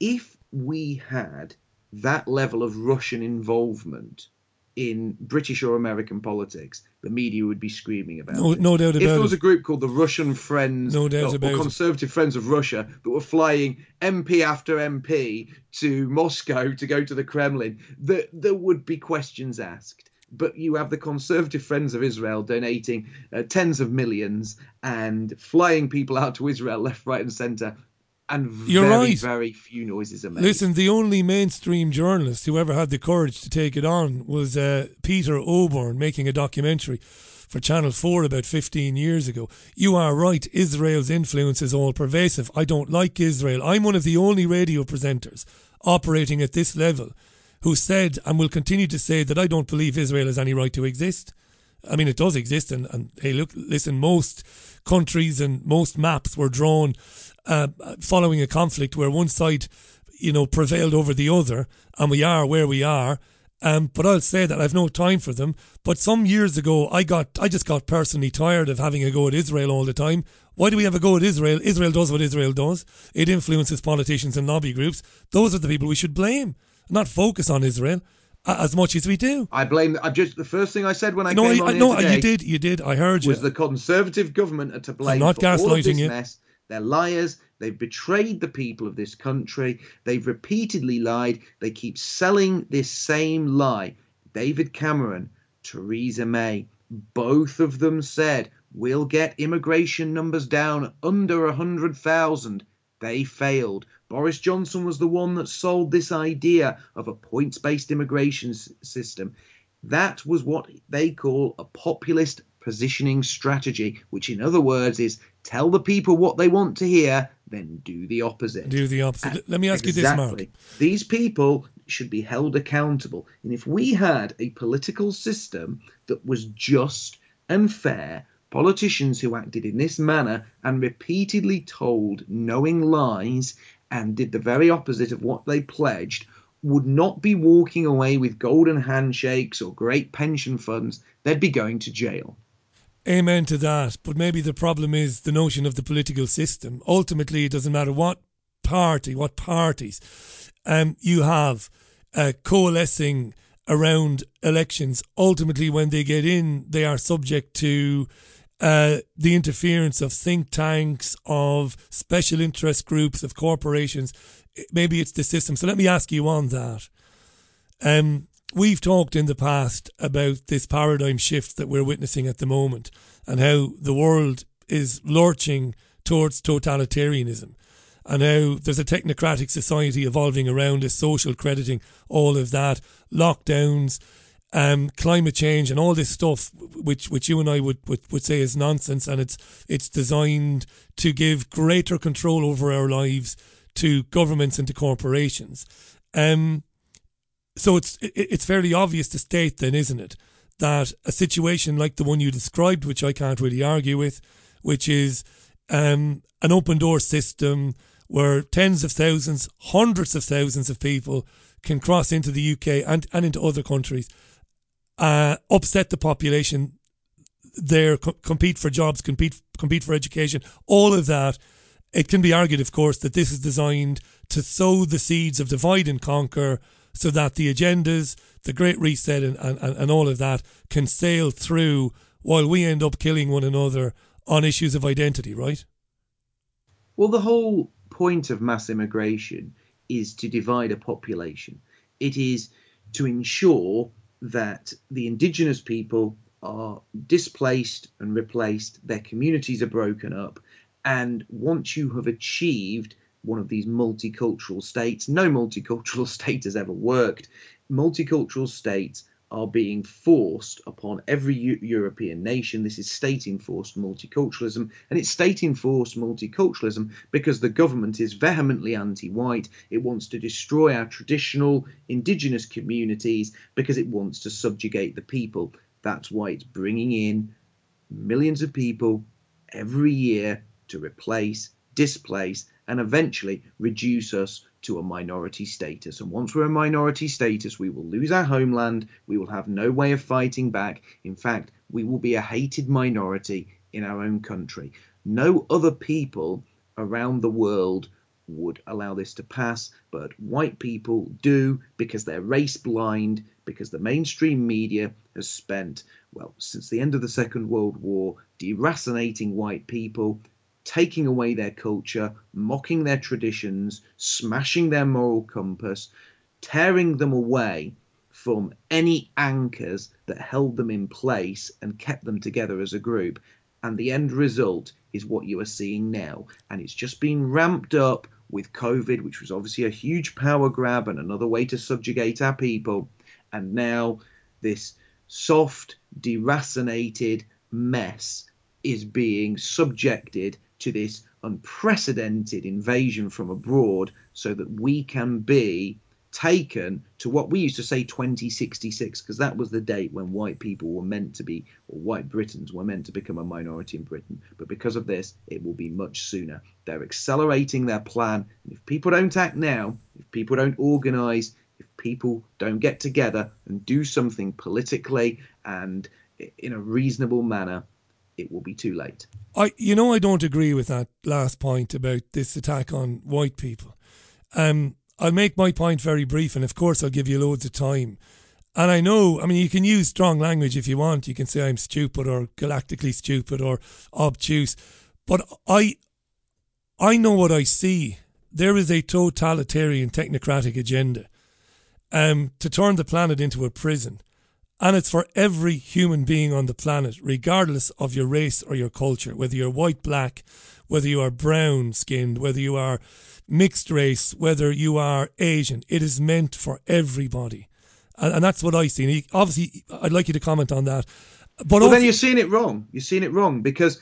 if we had that level of Russian involvement in British or American politics, the media would be screaming about No- it. no doubt If there was a group called the Russian Friends, No doubt or, about or it. Conservative Friends of Russia, that were flying MP after MP to Moscow to go to the Kremlin, that there would be questions asked. But you have the Conservative Friends of Israel donating uh, tens of millions and flying people out to Israel left, right, and centre, and You're very, right. very few noises are made. Listen, the only mainstream journalist who ever had the courage to take it on was uh, Peter Oborne making a documentary for Channel 4 about 15 years ago. You are right, Israel's influence is all pervasive. I don't like Israel. I'm one of the only radio presenters operating at this level who said and will continue to say that I don't believe Israel has any right to exist. I mean, it does exist, and, and hey, look, listen, most countries and most maps were drawn uh, following a conflict where one side, you know, prevailed over the other, and we are where we are. Um, but I'll say that I've no time for them. But some years ago, I got, I just got personally tired of having a go at Israel all the time. Why do we have a go at Israel? Israel does what Israel does. It influences politicians and lobby groups. Those are the people we should blame, not focus on Israel as much as we do. I blame. I'm just the first thing I said when I No, came I- on I- no, today you did, you did. I heard you. Was the Conservative government are to blame not for all of gaslighting this you. mess? They're liars. They've betrayed the people of this country. They've repeatedly lied. They keep selling this same lie. David Cameron, Theresa May, both of them said we'll get immigration numbers down under a hundred thousand. They failed. Boris Johnson was the one that sold this idea of a points based immigration s- system. That was what they call a populist positioning strategy, which, in other words, is tell the people what they want to hear, then do the opposite. Do the opposite. Let me ask you this, Mark. Exactly. These people should be held accountable. And if we had a political system that was just and fair, politicians who acted in this manner and repeatedly told knowing lies and did the very opposite of what they pledged would not be walking away with golden handshakes or great pension funds. They'd be going to jail. Amen to that. But maybe the problem is the notion of the political system. Ultimately, it doesn't matter what party, what parties um, you have uh, coalescing around elections. Ultimately, when they get in, they are subject to uh, the interference of think tanks, of special interest groups, of corporations. Maybe it's the system. So let me ask you on that. Um, we've talked in the past about this paradigm shift that we're witnessing at the moment and how the world is lurching towards totalitarianism and how there's a technocratic society evolving around us, social crediting, all of that, lockdowns, um, climate change, and all this stuff, which which you and I would, would, would say is nonsense, and it's it's designed to give greater control over our lives to governments and to corporations. Um, so it's it, it's fairly obvious to state then, isn't it, that a situation like the one you described, which I can't really argue with, which is um, an open door system where tens of thousands, hundreds of thousands of people can cross into the UK and, and into other countries, uh, upset the population there, co- compete for jobs, compete compete for education, all of that. It can be argued, of course, that this is designed to sow the seeds of divide and conquer, so that the agendas, the Great Reset, and, and, and all of that can sail through while we end up killing one another on issues of identity, right? Well, the whole point of mass immigration is to divide a population. It is to ensure that the indigenous people are displaced and replaced, their communities are broken up, and once you have achieved one of these multicultural states, no multicultural state has ever worked. Multicultural states are being forced upon every European nation. This is state enforced multiculturalism, and it's state enforced multiculturalism because the government is vehemently anti white. It wants to destroy our traditional indigenous communities because it wants to subjugate the people. That's why it's bringing in millions of people every year to replace, displace, and eventually reduce us to a minority status. And once we're a minority status, we will lose our homeland. We will have no way of fighting back. In fact, we will be a hated minority in our own country. No other people around the world would allow this to pass, but white people do because they're race blind, because the mainstream media has spent, well, since the end of the Second World War, deracinating white people, taking away their culture, mocking their traditions, smashing their moral compass, tearing them away from any anchors that held them in place and kept them together as a group. And the end result is what you are seeing now. And it's just been ramped up with COVID, which was obviously a huge power grab and another way to subjugate our people. And now this soft, deracinated mess is being subjected to this unprecedented invasion from abroad so that we can be taken to what we used to say 2066 because that was the date when white people were meant to be or white britons were meant to become a minority in britain. But because of this it will be much sooner. They're accelerating their plan. And if people don't act now if people don't organize if people don't get together and do something politically and in a reasonable manner it will be too late I, you know, I don't agree with that last point about this attack on white people. Um, I'll make my point very brief, and of course, I'll give you loads of time. And I know, I mean, you can use strong language if you want. You can say I'm stupid or galactically stupid or obtuse, but I, I know what I see. There is a totalitarian technocratic agenda, um, to turn the planet into a prison. And it's for every human being on the planet, regardless of your race or your culture, whether you're white, black, whether you are brown skinned, whether you are mixed race, whether you are Asian. It is meant for everybody. And, and that's what I see. And obviously, I'd like you to comment on that. But well, then you're seeing it wrong. You're seeing it wrong because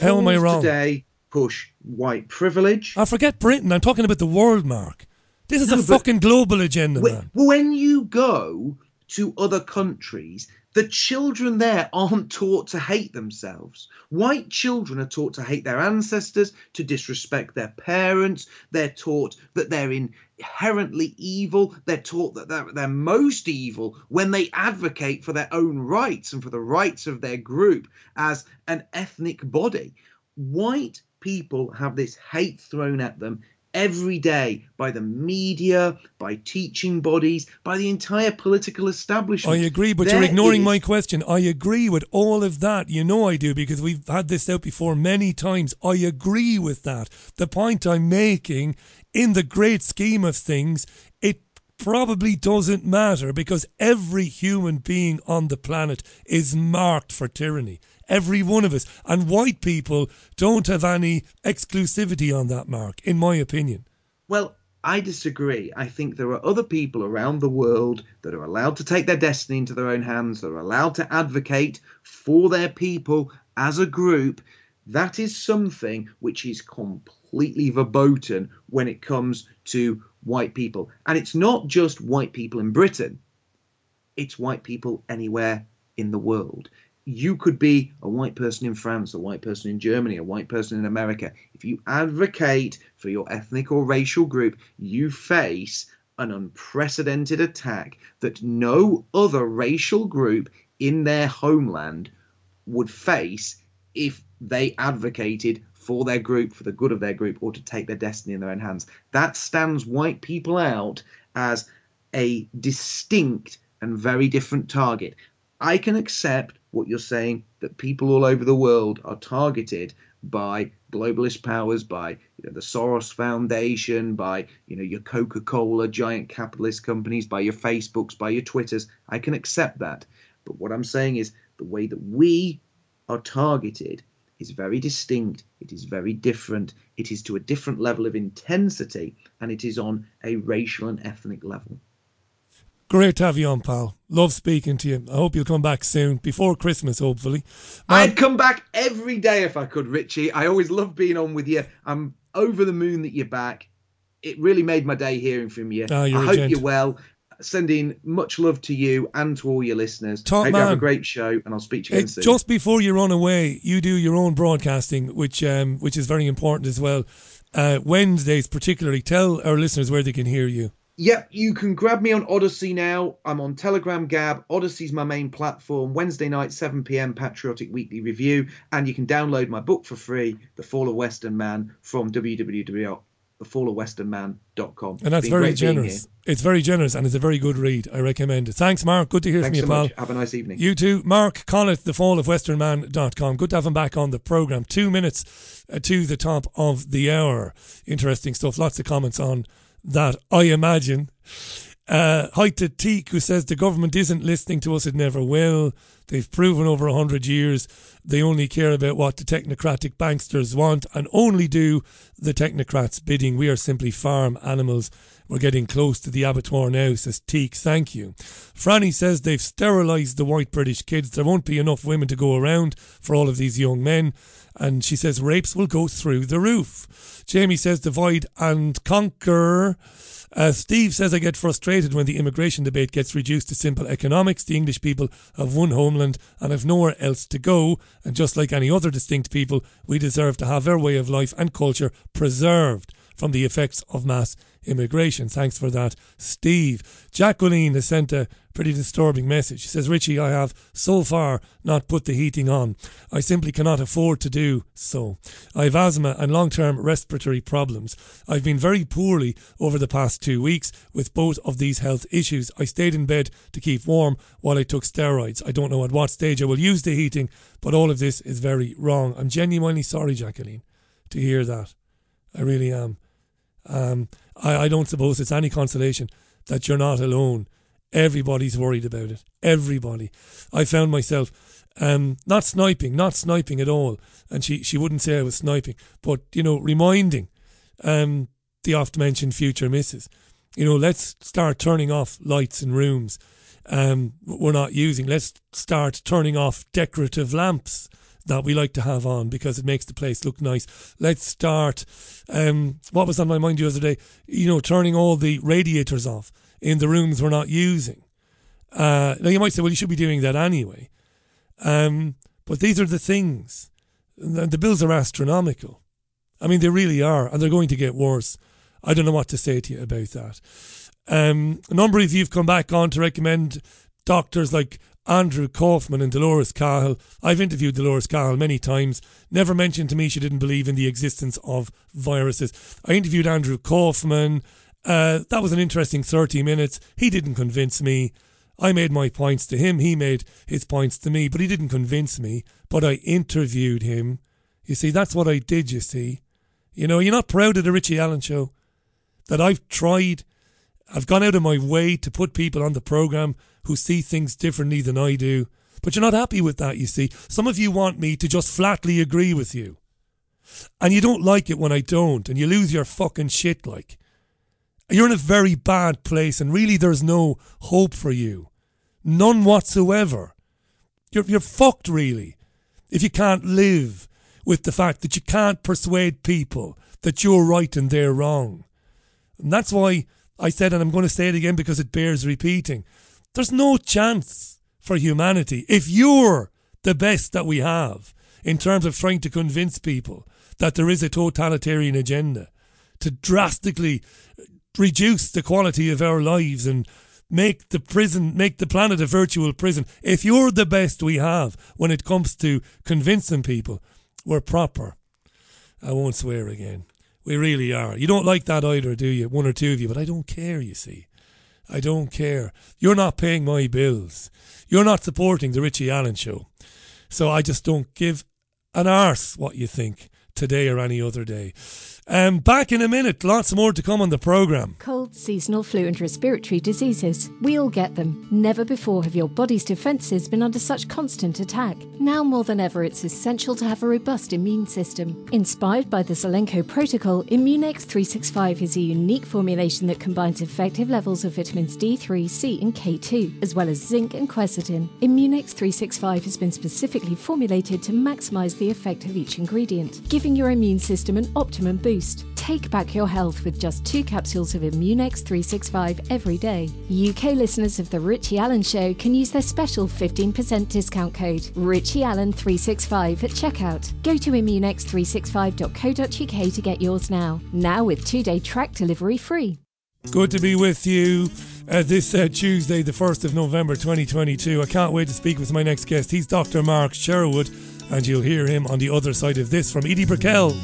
how am I wrong? today push white privilege. I forget Britain. I'm talking about the world, Mark. This is No, a fucking global agenda, when, man. when you go to other countries, the children there aren't taught to hate themselves. White children are taught to hate their ancestors, to disrespect their parents. They're taught that they're inherently evil. They're taught that they're, they're most evil when they advocate for their own rights and for the rights of their group as an ethnic body. White people have this hate thrown at them every day by the media, by teaching bodies, by the entire political establishment. I agree, but There you're ignoring is- my question. I agree with all of that. You know I do because we've had this out before many times. I agree with that. The point I'm making, in the great scheme of things, it probably doesn't matter because every human being on the planet is marked for tyranny. Every one of us. And white people don't have any exclusivity on that mark, in my opinion. Well, I disagree. I think there are other people around the world that are allowed to take their destiny into their own hands, that are allowed to advocate for their people as a group. That is something which is completely verboten when it comes to white people. And it's not just white people in Britain, it's white people anywhere in the world. You could be a white person in France, a white person in Germany, a white person in America. If you advocate for your ethnic or racial group, you face an unprecedented attack that no other racial group in their homeland would face if they advocated for their group, for the good of their group, or to take their destiny in their own hands. That stands white people out as a distinct and very different target. I can accept what you're saying that people all over the world are targeted by globalist powers, by you know, the Soros Foundation, by you know your Coca-Cola giant capitalist companies, by your Facebooks, by your Twitters. I can accept that. But what I'm saying is the way that we are targeted is very distinct. It is very different. It is to a different level of intensity, and it is on a racial and ethnic level. Great to have you on, pal. Love speaking to you. I hope you'll come back soon, before Christmas, hopefully. I'd come back every day if I could, Richie. I always love being on with you. I'm over the moon that you're back. It really made my day hearing from you. Oh, I hope gent. you're well. Sending much love to you and to all your listeners. Top hope you have a great show, and I'll speak to you again soon. just before you run away, you do your own broadcasting, which um, which is very important as well. Uh, Wednesdays, particularly, tell our listeners where they can hear you. Yep, you can grab me on Odysee now. I'm on Telegram Gab. Odysee's my main platform. Wednesday night, 7 pm, Patriotic Weekly Review. And you can download my book for free, The Fall of Western Man, from www.thefallofwesternman.com. And that's very generous. It's very generous and it's a very good read. I recommend it. Thanks, Mark. Good to hear Thanks from so you, pal. much. Have a nice evening. You too. Mark Collett, thefallofwesternman.com. Good to have him back on the programme. Two minutes uh, to the top of the hour. Interesting stuff. Lots of comments on that, I imagine. Uh, to Teak, who says the government isn't listening to us, it never will. They've proven over a hundred years they only care about what the technocratic banksters want and only do the technocrats' bidding. We are simply farm animals. We're getting close to the abattoir now, says Teak. Thank you. Franny says they've sterilised the white British kids. There won't be enough women to go around for all of these young men. And she says rapes will go through the roof. Jamie says divide and conquer. Uh, Steve says I get frustrated when the immigration debate gets reduced to simple economics. The English people have one homeland and have nowhere else to go. And just like any other distinct people, we deserve to have our way of life and culture preserved from the effects of mass immigration. Thanks for that, Steve. Jacqueline has sent a pretty disturbing message. She says, Richie, I have so far not put the heating on. I simply cannot afford to do so. I have asthma and long term respiratory problems. I've been very poorly over the past two weeks with both of these health issues. I stayed in bed to keep warm while I took steroids. I don't know at what stage I will use the heating, but all of this is very wrong. I'm genuinely sorry, Jacqueline, to hear that. I really am. Um, I, I don't suppose it's any consolation that you're not alone. Everybody's worried about it. Everybody. I found myself um, not sniping, not sniping at all. And she, she wouldn't say I was sniping, but, you know, reminding um, the oft mentioned future missus, you know, let's start turning off lights in rooms um, we're not using. Let's start turning off decorative lamps that we like to have on because it makes the place look nice. Let's start. Um, what was on my mind the other day? You know, turning all the radiators off in the rooms we're not using. Uh, now you might say, well, you should be doing that anyway. Um, but these are the things. The, bills are astronomical. I mean, they really are, and they're going to get worse. I don't know what to say to you about that. Um, a number of you have come back on to recommend doctors like Andrew Kaufman and Dolores Cahill. I've interviewed Dolores Cahill many times. Never mentioned to me she didn't believe in the existence of viruses. I interviewed Andrew Kaufman. Uh, that was an interesting 30 minutes. He didn't convince me. I made my points to him. He made his points to me, but he didn't convince me. But I interviewed him. You see, that's what I did, you see. You know, you're not proud of the Richie Allen show. That I've tried, I've gone out of my way to put people on the program who see things differently than I do. But you're not happy with that, you see. Some of you want me to just flatly agree with you. And you don't like it when I don't, and you lose your fucking shit like. You're in a very bad place, and really there's no hope for you. None whatsoever. You're, you're fucked, really, if you can't live with the fact that you can't persuade people that you're right and they're wrong. And that's why I said, and I'm going to say it again because it bears repeating there's no chance for humanity if you're the best that we have in terms of trying to convince people that there is a totalitarian agenda to drastically reduce the quality of our lives and make the prison, make the planet a virtual prison. If you're the best we have when it comes to convincing people, we're proper. I won't swear again. We really are. You don't like that either, do you? One or two of you, but I don't care, you see. I don't care. You're not paying my bills. You're not supporting the Richie Allen show. So I just don't give an arse what you think today or any other day. Um, back in a minute. Lots more to come on the programme. Cold, seasonal flu, and respiratory diseases. We all get them. Never before have your body's defences been under such constant attack. Now more than ever, it's essential to have a robust immune system. Inspired by the Zelenko Protocol, Immunex 365 is a unique formulation that combines effective levels of vitamins D3, C, and K2, as well as zinc and quercetin. Immunex 365 has been specifically formulated to maximise the effect of each ingredient, giving your immune system an optimum boost. Take back your health with just two capsules of Immunex 365 every day. UK listeners of The Richie Allen Show can use their special 15% discount code Richie Allen 365 at checkout. Go to immunex365.co.uk to get yours now. Now with two day track delivery free. Good to be with you uh, this uh, Tuesday, the 1st of November 2022. I can't wait to speak with my next guest. He's Dr. Mark Sherwood, and you'll hear him on the other side of this from Edie Brickell.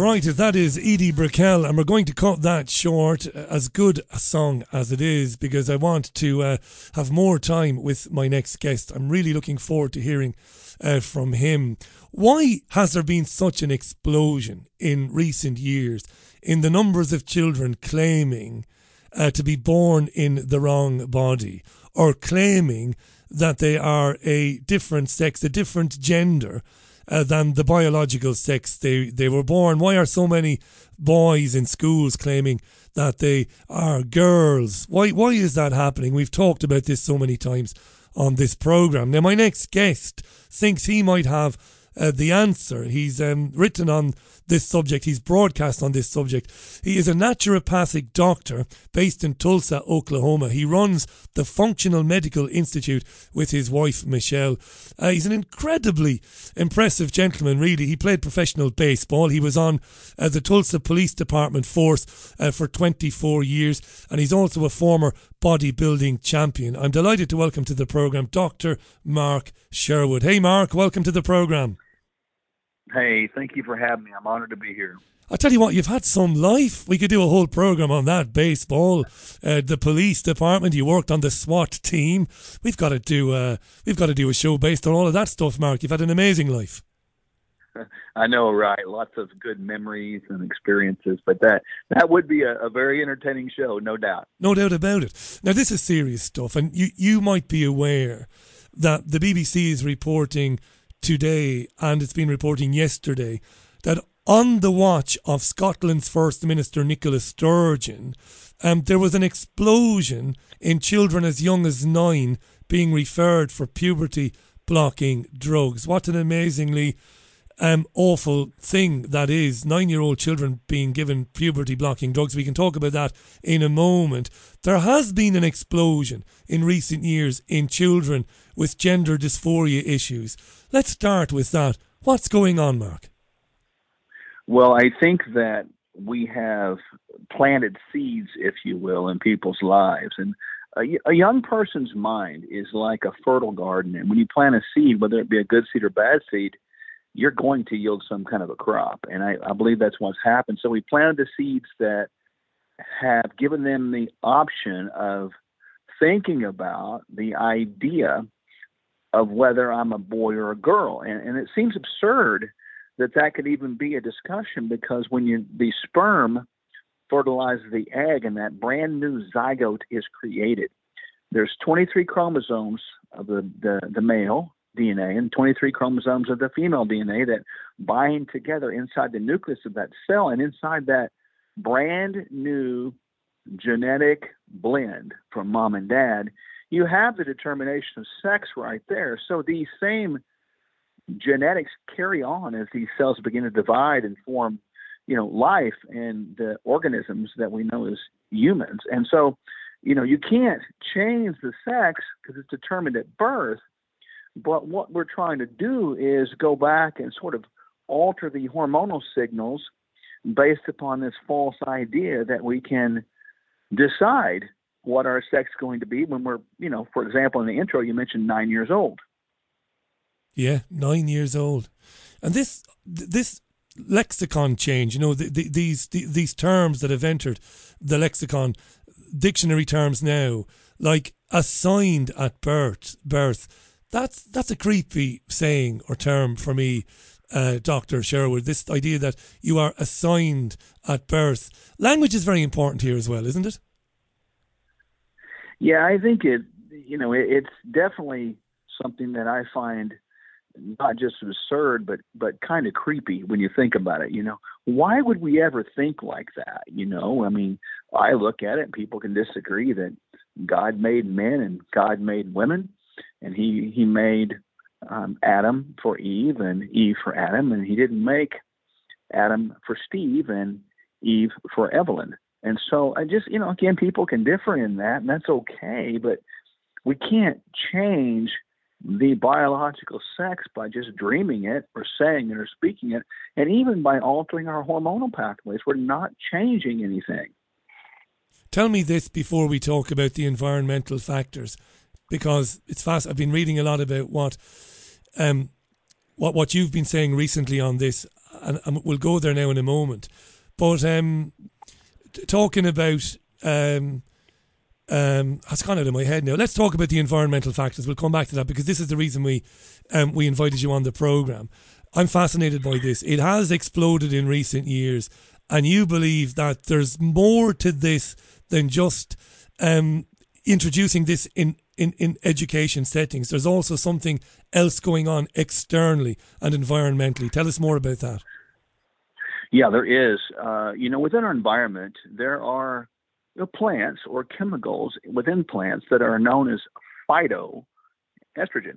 Right, that is Edie Brickell, and we're going to cut that short, uh, as good a song as it is, because I want to uh, have more time with my next guest. I'm really looking forward to hearing uh, from him. Why has there been such an explosion in recent years in the numbers of children claiming uh, to be born in the wrong body or claiming that they are a different sex, a different gender? Uh, than the biological sex they, they were born. Why are so many boys in schools claiming that they are girls? Why, why is that happening? We've talked about this so many times on this program. Now, my next guest thinks he might have uh, the answer. He's um, written on this subject. He's broadcast on this subject. He is a naturopathic doctor based in Tulsa, Oklahoma. He runs the Functional Medical Institute with his wife, Michelle. Uh, he's an incredibly impressive gentleman, really. He played professional baseball. He was on uh, the Tulsa Police Department force uh, for 24 years, and he's also a former bodybuilding champion. I'm delighted to welcome to the program Dr. Mark Sherwood. Hey, Mark, welcome to the program. Hey, thank you for having me. I'm honored to be here. I tell you what, you've had some life. We could do a whole program on that. Baseball, uh, the police department. You worked on the SWAT team. We've got to do. Uh, we've got to do a show based on all of that stuff, Mark. You've had an amazing life. I know, right? Lots of good memories and experiences, but that that would be a, a, very entertaining show, no doubt. No doubt about it. Now, this is serious stuff, and you you might be aware that the BBC is reporting today, and it's been reporting yesterday, that on the watch of Scotland's First Minister Nicola Sturgeon, um, there was an explosion in children as young as nine being referred for puberty blocking drugs. What an amazingly um, awful thing that is. Nine year old children being given puberty blocking drugs. We can talk about that in a moment. There has been an explosion in recent years in children with gender dysphoria issues. Let's start with that. What's going on, Mark? Well, I think that we have planted seeds, if you will, in people's lives. And a, a, young person's mind is like a fertile garden. And when you plant a seed, whether it be a good seed or bad seed, you're going to yield some kind of a crop. And I, I believe that's what's happened. So we planted the seeds that have given them the option of thinking about the idea of whether I'm a boy or a girl. And, and it seems absurd that that could even be a discussion because when you the sperm fertilizes the egg and that brand new zygote is created, there's 23 chromosomes of the, the, the male DNA and 23 chromosomes of the female DNA that bind together inside the nucleus of that cell. And inside that brand new genetic blend from mom and dad, you have the determination of sex right there. So these same genetics carry on as these cells begin to divide and form, you know, life and the organisms that we know as humans. And so, you know, you can't change the sex because it's determined at birth. But what we're trying to do is go back and sort of alter the hormonal signals based upon this false idea that we can decide what our sex going to be when we're, you know, for example, in the intro, you mentioned nine years old. Yeah, nine years old, and this this lexicon change. You know, the, the, these the, these terms that have entered the lexicon, dictionary terms now, like assigned at birth. Birth. That's that's a creepy saying or term for me, uh, Doctor Sherwood. This idea that you are assigned at birth. Language is very important here as well, isn't it? Yeah, I think it. You know, it, it's definitely something that I find not just absurd, but but kind of creepy when you think about it. You know, why would we ever think like that? You know, I mean, I look at it, and people can disagree that God made men and God made women, and He He made um, Adam for Eve and Eve for Adam, and He didn't make Adam for Steve and Eve for Evelyn. And so I just, you know, again, people can differ in that, and that's okay, but we can't change the biological sex by just dreaming it or saying it or speaking it, and even by altering our hormonal pathways. We're not changing anything. Tell me this before we talk about the environmental factors, because it's fast. I've been reading a lot about what, um, what what you've been saying recently on this, and, and we'll go there now in a moment. But um, talking about um, um, it's gone out of my head now. Let's talk about the environmental factors. We'll come back to that because this is the reason we um, we invited you on the program. I'm fascinated by this. It has exploded in recent years, and you believe that there's more to this than just um, introducing this in, in, in education settings. There's also something else going on externally and environmentally. Tell us more about that. Yeah, there is. Uh, you know, within our environment, there are you know, plants or chemicals within plants that are known as phytoestrogens.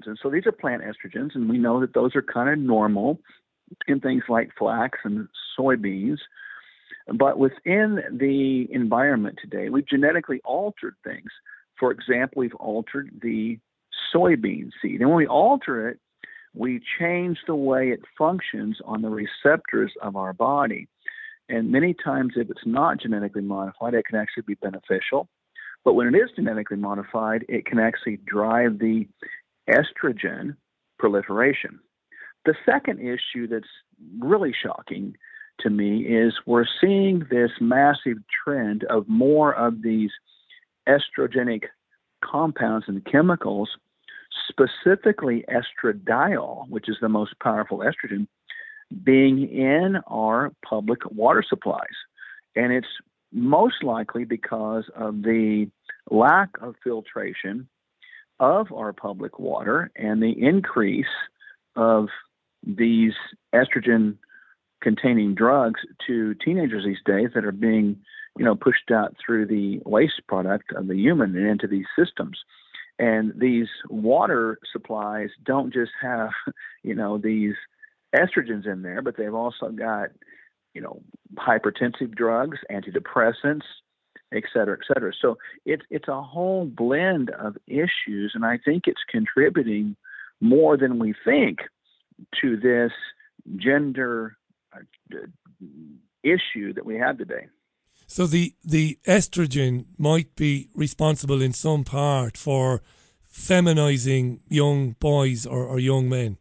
And so these are plant estrogens, and we know that those are kind of normal in things like flax and soybeans. But within the environment today, we've genetically altered things. For example, we've altered the soybean seed. And when we alter it, we change the way it functions on the receptors of our body. And many times, if it's not genetically modified, it can actually be beneficial. But when it is genetically modified, it can actually drive the estrogen proliferation. The second issue that's really shocking to me is we're seeing this massive trend of more of these estrogenic compounds and chemicals specifically estradiol, which is the most powerful estrogen, being in our public water supplies. And it's most likely because of the lack of filtration of our public water and the increase of these estrogen containing drugs to teenagers these days that are being you know pushed out through the waste product of the human and into these systems and these water supplies don't just have, you know, these estrogens in there, but they've also got, you know, hypertensive drugs, antidepressants, et cetera, et cetera. So it's it's a whole blend of issues, and I think it's contributing more than we think to this gender uh, issue that we have today. So the the estrogen might be responsible in some part for feminizing young boys or, or young men.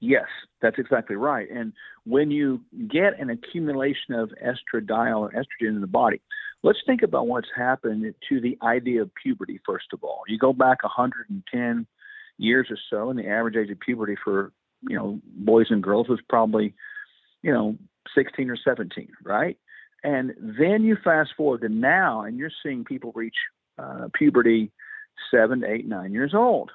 Yes, that's exactly right. And when you get an accumulation of estradiol or estrogen in the body, let's think about what's happened to the idea of puberty, first of all. You go back 110 years or so, and the average age of puberty for, you know, boys and girls was probably, you know, 16 or 17, right? And then you fast forward to now, and you're seeing people reach uh, puberty seven, eight, nine years old.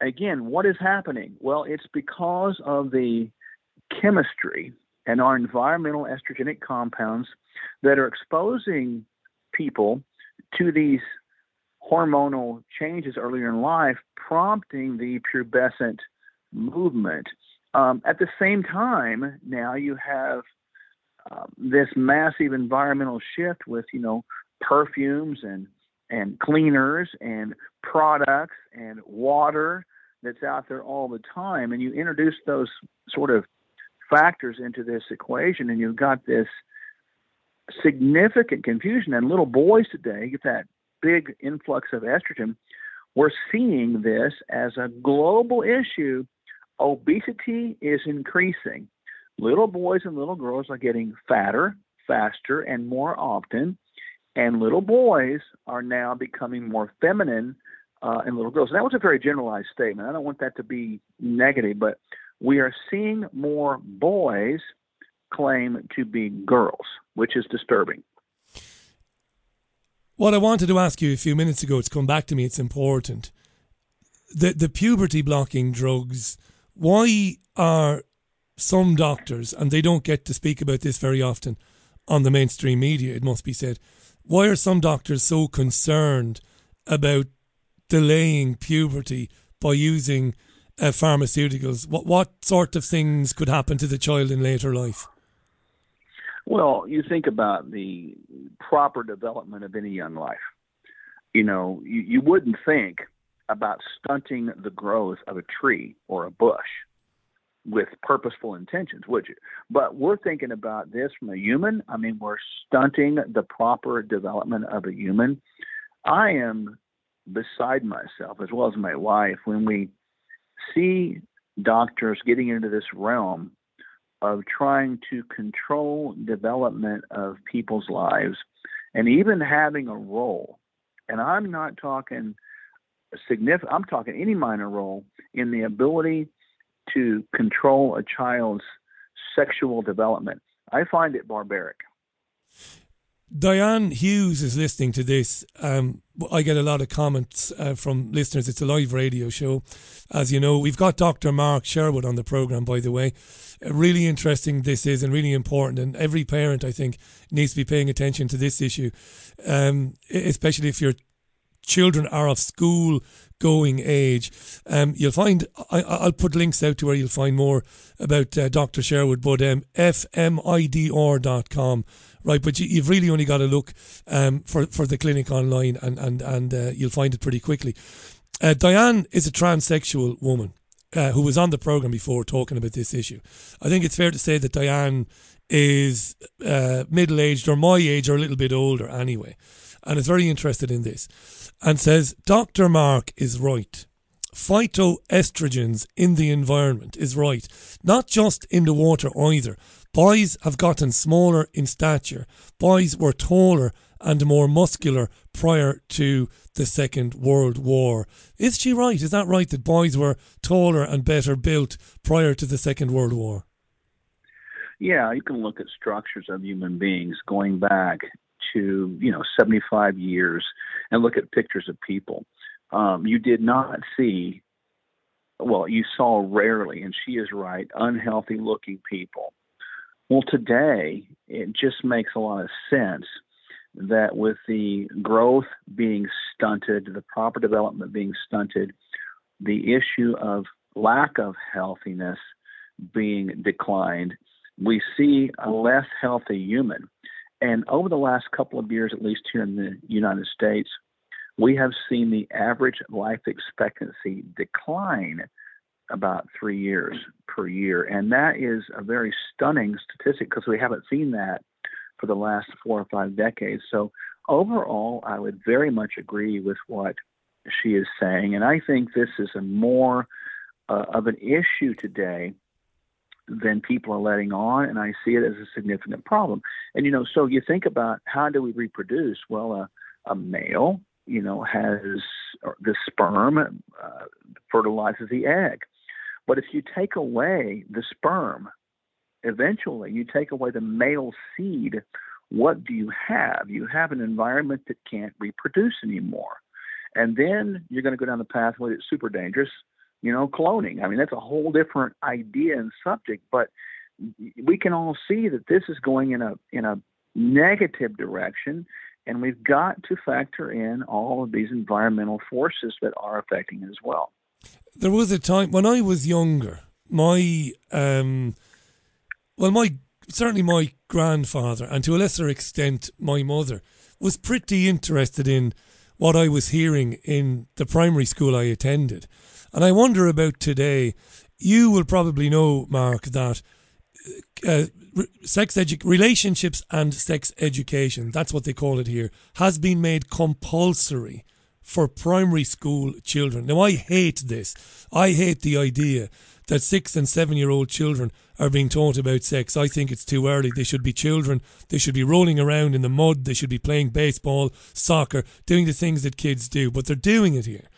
Again, what is happening? Well, it's because of the chemistry and our environmental estrogenic compounds that are exposing people to these hormonal changes earlier in life, prompting the pubescent movement. Um, at the same time, now you have um, this massive environmental shift with you know perfumes and and cleaners and products and water that's out there all the time and you introduce those sort of factors into this equation, and you've got this significant confusion. And little boys today get that big influx of estrogen. We're seeing this as a global issue. Obesity is increasing. Little boys and little girls are getting fatter, faster, and more often. And little boys are now becoming more feminine uh, in little girls. And that was a very generalized statement. I don't want that to be negative, but we are seeing more boys claim to be girls, which is disturbing. What I wanted to ask you a few minutes ago, it's come back to me, it's important. The, the puberty blocking drugs, why are some doctors, and they don't get to speak about this very often on the mainstream media, it must be said, why are some doctors so concerned about delaying puberty by using uh, pharmaceuticals? What what sort of things could happen to the child in later life? Well, you think about the proper development of any young life. You know, you, you wouldn't think about stunting the growth of a tree or a bush with purposeful intentions, would you? But we're thinking about this from a human. I mean, we're stunting the proper development of a human. I am beside myself, as well as my wife, when we see doctors getting into this realm of trying to control development of people's lives and even having a role. And I'm not talking significant, I'm talking any minor role in the ability to control a child's sexual development. I find it barbaric. Diane Hughes is listening to this. Um, I get a lot of comments uh, from listeners. It's a live radio show. As you know, we've got Dr. Mark Sherwood on the programme, by the way. Uh, really interesting this is and really important. And every parent, I think, needs to be paying attention to this issue, um, especially if your children are of school going age. Um, you'll find, I, will put links out to where you'll find more about uh, Dr. Sherwood, but um, fmidr.com right? But you, have really only got to look um, for for the clinic online, and and and uh, you'll find it pretty quickly. Uh, Diane is a transsexual woman uh, who was on the program before talking about this issue. I think it's fair to say that Diane is uh, middle aged or my age or a little bit older anyway, and is very interested in this, and says Dr. Mark is right phytoestrogens in the environment is right, not just in the water either, Boys have gotten smaller in stature. Boys were taller and more muscular prior to the Second World War. Is she right? Is that right that boys were taller and better built prior to the Second World War? Yeah, you can look at structures of human beings going back to, you know, 75 years and look at pictures of people. Um, you did not see, well, you saw rarely, and she is right, unhealthy looking people well, today, it just makes a lot of sense that with the growth being stunted, the proper development being stunted, the issue of lack of healthiness being declined, we see a less healthy human. And over the last couple of years, at least here in the United States, we have seen the average life expectancy decline about three years per year. And that is a very stunning statistic because we haven't seen that for the last four or five decades. So, overall, I would very much agree with what she is saying. And I think this is a more uh, of an issue today than people are letting on. And I see it as a significant problem. And, you know, so you think about how do we reproduce? Well, a, male, you know, has the sperm uh, fertilizes the egg. But if you take away the sperm, eventually you take away the male seed, what do you have? You have an environment that can't reproduce anymore. And then you're going to go down the pathway that's super dangerous, you know, cloning. I mean, that's a whole different idea and subject, but we can all see that this is going in a in a negative direction and we've got to factor in all of these environmental forces that are affecting it as well there was a time when I was younger. My um, well, my certainly my grandfather, and to a lesser extent my mother, was pretty interested in what I was hearing in the primary school I attended. And I wonder about today. You will probably know, Mark, that uh, sex edu- relationships and sex education. That's what they call it here. Has been made compulsory for primary school children. Now, I hate this. I hate the idea that six and seven year old children are being taught about sex. I think it's too early. They should be children. They should be rolling around in the mud. They should be playing baseball, soccer, doing the things that kids do. But they're doing it here.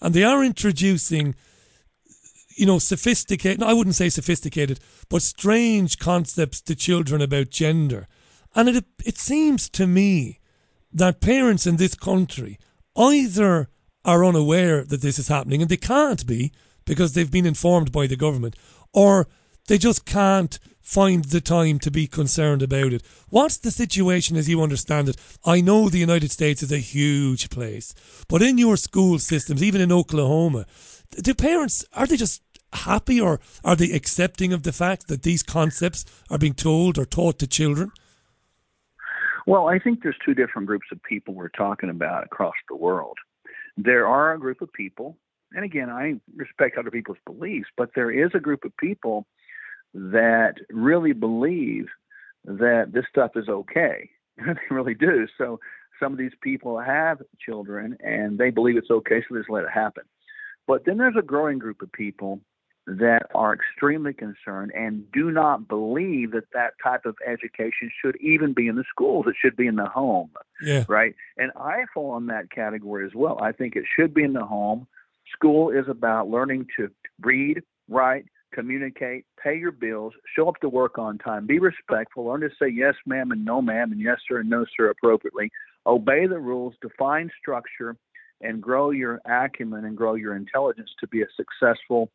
And they are introducing you know, sophisticated, I wouldn't say sophisticated, but strange concepts to children about gender. And it, it seems to me that parents in this country either are unaware that this is happening, and they can't be because they've been informed by the government, or they just can't find the time to be concerned about it. What's the situation as you understand it? I know the United States is a huge place, but in your school systems, even in Oklahoma, do parents are they just happy or are they accepting of the fact that these concepts are being told or taught to children? Well, I think there's two different groups of people we're talking about across the world. There are a group of people, and again, I respect other people's beliefs, but there is a group of people that really believe that this stuff is okay. they really do. So some of these people have children and they believe it's okay, so they just let it happen. But then there's a growing group of people that are extremely concerned and do not believe that that type of education should even be in the schools. It should be in the home. Yeah. Right. And I fall in that category as well. I think it should be in the home. School is about learning to read, write, communicate, pay your bills, show up to work on time, be respectful, learn to say yes, ma'am, and no, ma'am, and yes, sir, and no, sir appropriately, obey the rules, define structure, and grow your acumen and grow your intelligence to be a successful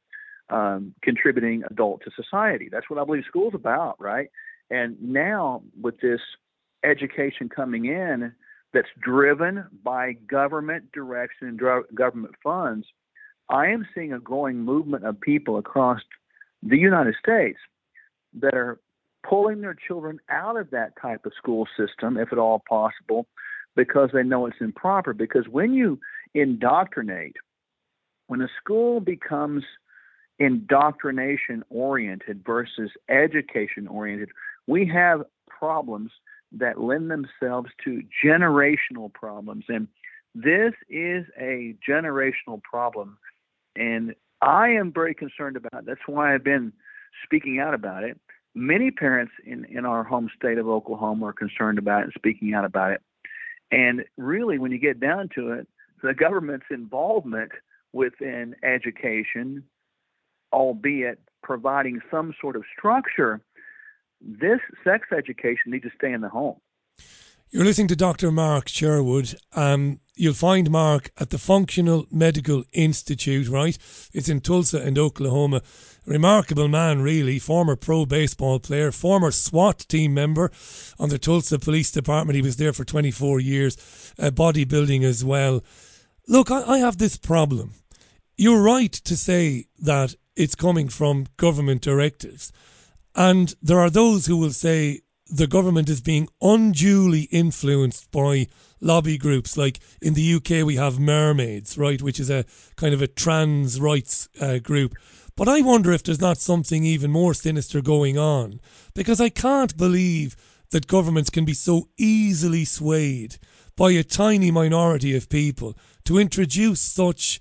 um, contributing adult to society. That's what I believe school's about, right? And now with this education coming in that's driven by government direction and government funds, I am seeing a growing movement of people across the United States that are pulling their children out of that type of school system, if at all possible, because they know it's improper. Because when you indoctrinate, when a school becomes indoctrination oriented versus education oriented, we have problems that lend themselves to generational problems. And this is a generational problem. And I am very concerned about. That's why I've been speaking out about it. Many parents in, in our home state of Oklahoma are concerned about it and speaking out about it. And really, when you get down to it, the government's involvement within education albeit providing some sort of structure, this sex education needs to stay in the home. You're listening to Dr. Mark Sherwood. Um, you'll find Mark at the Functional Medical Institute, right? It's in Tulsa and Oklahoma. Remarkable man, really. Former pro baseball player, former SWAT team member on the Tulsa Police Department. He was there for 24 years, uh, bodybuilding as well. Look, I, I have this problem. You're right to say that it's coming from government directives. And there are those who will say the government is being unduly influenced by lobby groups. Like in the UK, we have Mermaids, right, which is a kind of a trans rights uh, group. But I wonder if there's not something even more sinister going on because I can't believe that governments can be so easily swayed by a tiny minority of people to introduce such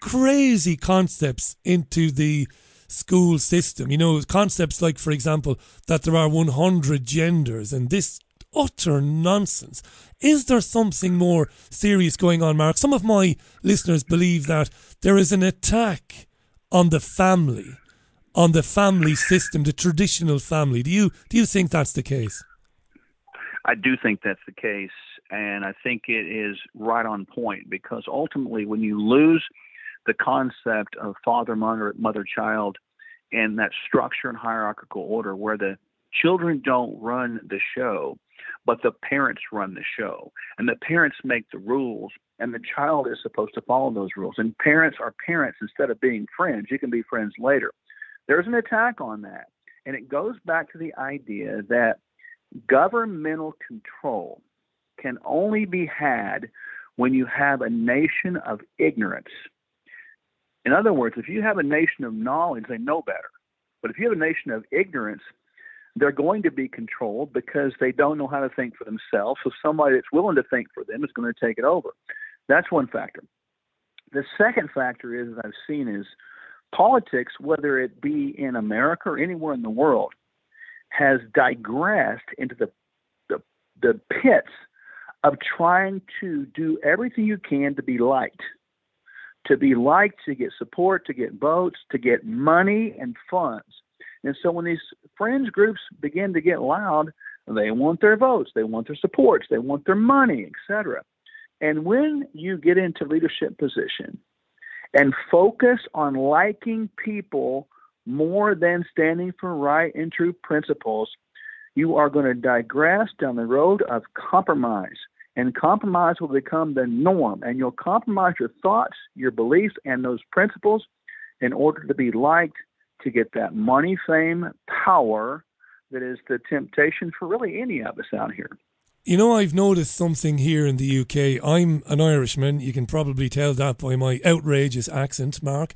crazy concepts into the school system. You know, concepts like, for example, that there are 100 genders and this utter nonsense. Is there something more serious going on, Mark? Some of my listeners believe that there is an attack on the family, on the family system, the traditional family. Do you do you think that's the case? I do think that's the case, and I think it is right on point because ultimately, when you lose the concept of father, mother, mother, child, and that structure and hierarchical order where the children don't run the show, but the parents run the show. And the parents make the rules, and the child is supposed to follow those rules. And parents are parents instead of being friends. You can be friends later. There's an attack on that. And it goes back to the idea that governmental control can only be had when you have a nation of ignorance in other words, if you have a nation of knowledge, they know better. But if you have a nation of ignorance, they're going to be controlled because they don't know how to think for themselves. So somebody that's willing to think for them is going to take it over. That's one factor. The second factor is that I've seen is politics, whether it be in America or anywhere in the world, has digressed into the the, the pits of trying to do everything you can to be liked, to be liked, to get support, to get votes, to get money and funds. And so when these fringe groups begin to get loud, they want their votes, they want their supports, they want their money, etc. And when you get into leadership position and focus on liking people more than standing for right and true principles, you are going to digress down the road of compromise. And compromise will become the norm. And you'll compromise your thoughts, your beliefs, and those principles in order to be liked, to get that money, fame, power that is the temptation for really any of us out here. You know, I've noticed something here in the UK. I'm an Irishman. You can probably tell that by my outrageous accent, Mark.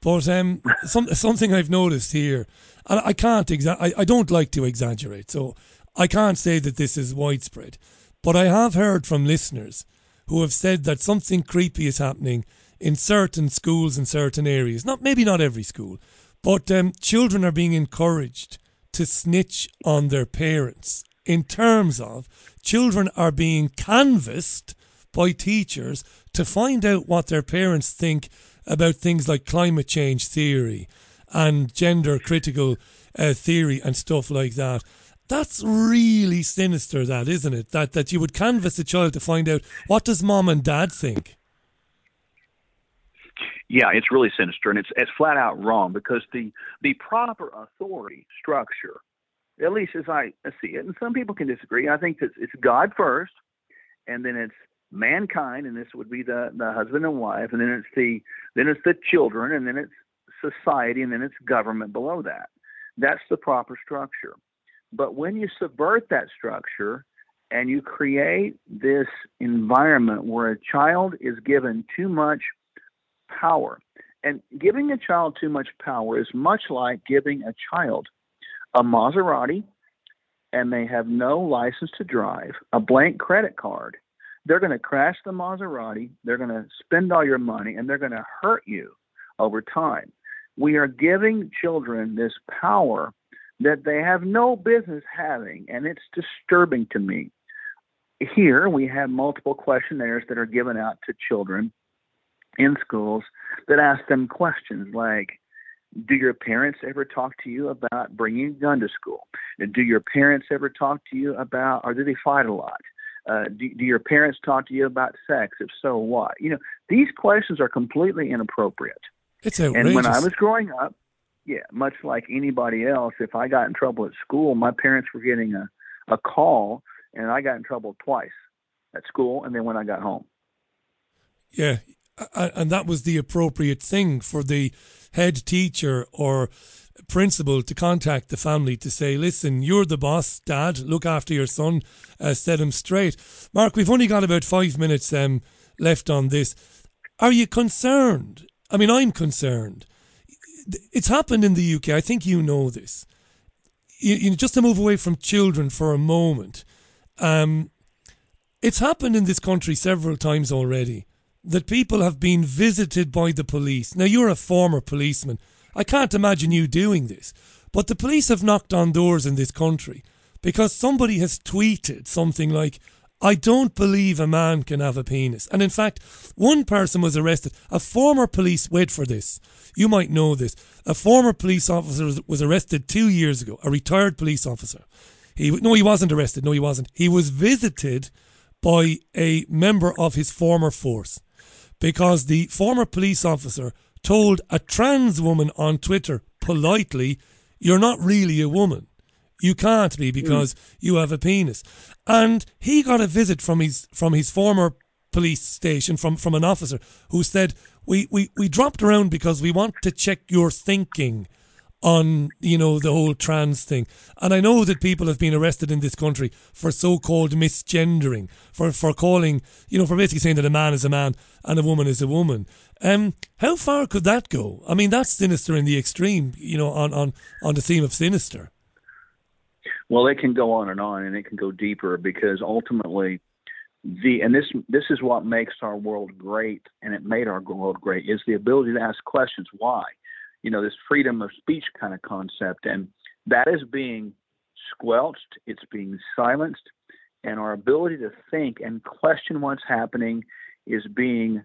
But um, some, something I've noticed here, and I can't exa- I, I don't like to exaggerate, so I can't say that this is widespread. But I have heard from listeners who have said that something creepy is happening in certain schools in certain areas. Not maybe not every school, but um, children are being encouraged to snitch on their parents in terms of children are being canvassed by teachers to find out what their parents think about things like climate change theory and gender critical uh, theory and stuff like that. That's really sinister, that isn't it? That that you would canvass a child to find out what does mom and dad think. Yeah, it's really sinister, and it's it's flat out wrong because the the proper authority structure at least as I see it, and some people can disagree. I think that it's God first, and then it's mankind, and this would be the the husband and wife, and then it's the then it's the children, and then it's society, and then it's government below that. That's the proper structure. But when you subvert that structure and you create this environment where a child is given too much power, and giving a child too much power is much like giving a child a Maserati and they have no license to drive, a blank credit card, they're going to crash the Maserati, they're going to spend all your money, and they're going to hurt you over time. We are giving children this power that they have no business having, and it's disturbing to me. Here, we have multiple questionnaires that are given out to children in schools that ask them questions like, do your parents ever talk to you about bringing a gun to school? Do your parents ever talk to you about, or do they fight a lot? Uh, do, do your parents talk to you about sex? If so, what? You know, these questions are completely inappropriate. It's outrageous. And when I was growing up, yeah, much like anybody else, if I got in trouble at school, my parents were getting a, a call, and I got in trouble twice at school and then when I got home. Yeah, and that was the appropriate thing for the head teacher or principal to contact the family to say, listen, you're the boss, dad, look after your son, uh, set him straight. Mark, we've only got about five minutes um, left on this. Are you concerned? I mean, I'm concerned. It's happened in the UK. I think you know this. You, you just to move away from children for a moment. Um, it's happened in this country several times already that people have been visited by the police. Now, you're a former policeman. I can't imagine you doing this. But the police have knocked on doors in this country because somebody has tweeted something like, I don't believe a man can have a penis. And in fact, one person was arrested. A former police, wait for this. You might know this. A former police officer was arrested two years ago, a retired police officer. He, no, he wasn't arrested. No, he wasn't. He was visited by a member of his former force because the former police officer told a trans woman on Twitter politely, You're not really a woman. You can't be because mm. you have a penis. And he got a visit from his from his former police station from, from an officer who said, we, we, we dropped around because we want to check your thinking on you know the whole trans thing. And i know that people have been arrested in this country for so-called misgendering for for calling you know for basically saying that a man is a man and a woman is a woman. Um how far could that go? I mean that's sinister in the extreme you know on on on the theme of sinister. Well, it can go on and on, and it can go deeper because ultimately, the and this this is what makes our world great, and it made our world great is the ability to ask questions. Why? You know, this freedom of speech kind of concept, and that is being squelched. It's being silenced, and our ability to think and question what's happening is being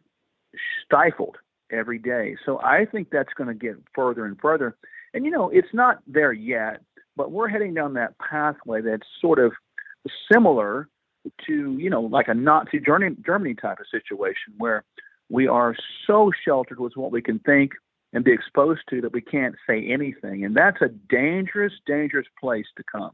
stifled every day. So I think that's going to get further and further. And you know, it's not there yet, but we're heading down that pathway that's sort of similar to, you know, like a Nazi Germany, Germany type of situation where we are so sheltered with what we can think and be exposed to that we can't say anything. And that's a dangerous, dangerous place to come.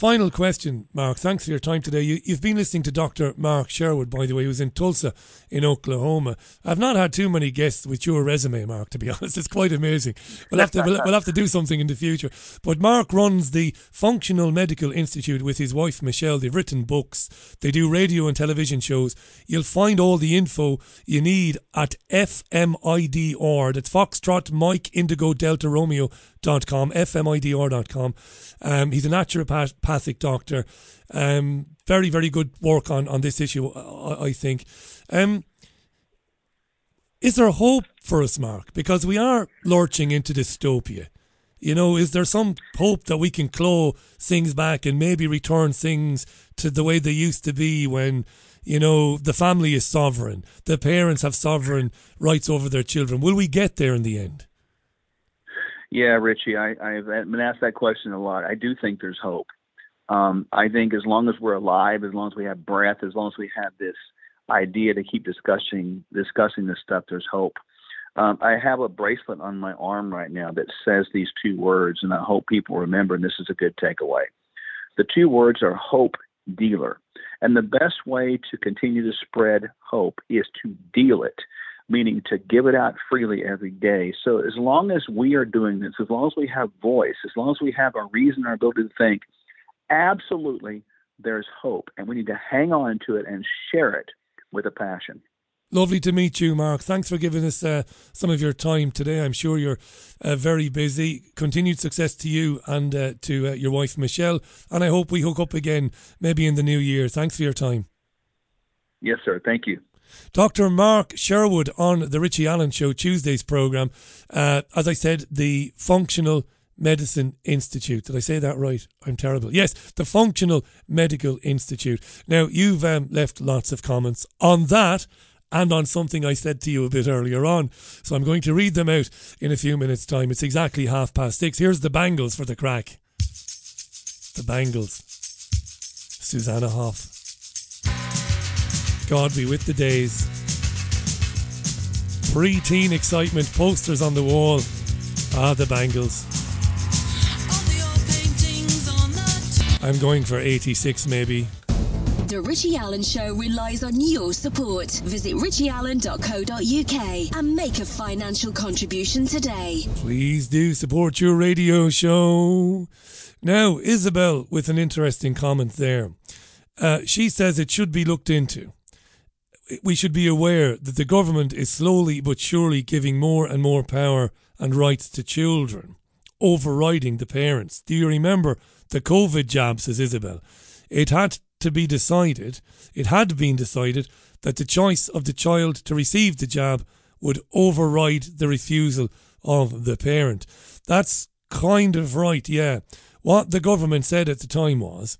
Final question, Mark. Thanks for your time today. You, have been listening to Dr. Mark Sherwood, by the way, who's in Tulsa in Oklahoma. I've not had too many guests with your resume, Mark, to be honest. It's quite amazing. We'll have to, we'll, we'll have to do something in the future. But Mark runs the Functional Medical Institute with his wife, Michelle. They've written books, they do radio and television shows. You'll find all the info you need at FMIDR. That's Foxtrot Mike Indigo Delta Romeo fmidr.com, fmidr.com. Um, he's a naturopathic doctor. Um, very, very good work on, on this issue, I, I think. Um, is there hope for us, Mark? Because we are lurching into dystopia. You know, is there some hope that we can claw things back and maybe return things to the way they used to be when, you know, the family is sovereign, the parents have sovereign rights over their children? Will we get there in the end? Yeah, Richie, I, I've been asked that question a lot. I do think there's hope. Um, I think as long as we're alive, as long as we have breath, as long as we have this idea to keep discussing discussing this stuff, there's hope. Um, I have a bracelet on my arm right now that says these two words, and I hope people remember. And this is a good takeaway. The two words are hope dealer, and the best way to continue to spread hope is to deal it meaning to give it out freely every day. So as long as we are doing this, as long as we have voice, as long as we have our reason, our ability to think, absolutely there's hope. And we need to hang on to it and share it with a passion. Lovely to meet you, Mark. Thanks for giving us uh, some of your time today. I'm sure you're uh, very busy. Continued success to you and uh, to uh, your wife, Michelle. And I hope we hook up again maybe in the new year. Thanks for your time. Yes, sir. Thank you. Dr. Mark Sherwood on the Richie Allen Show Tuesday's program. Uh, as I said, the Functional Medicine Institute. Did I say that right? I'm terrible. Yes, the Functional Medical Institute. Now, you've um, left lots of comments on that and on something I said to you a bit earlier on. So I'm going to read them out in a few minutes' time. It's exactly half past six. Here's the bangles for the crack. The bangles. Susanna Hoffs. God be with the days. Pre teen excitement, posters on the wall. Ah, the bangles. I'm going for 86 maybe. The Richie Allen Show relies on your support. Visit richieallen.co.uk and make a financial contribution today. Please do support your radio show. Now, Isabel with an interesting comment there. Uh, she says it should be looked into we should be aware that the government is slowly but surely giving more and more power and rights to children, overriding the parents. Do you remember the COVID jab, says Isabel? It had to be decided, it had been decided that the choice of the child to receive the jab would override the refusal of the parent. That's kind of right, yeah. What the government said at the time was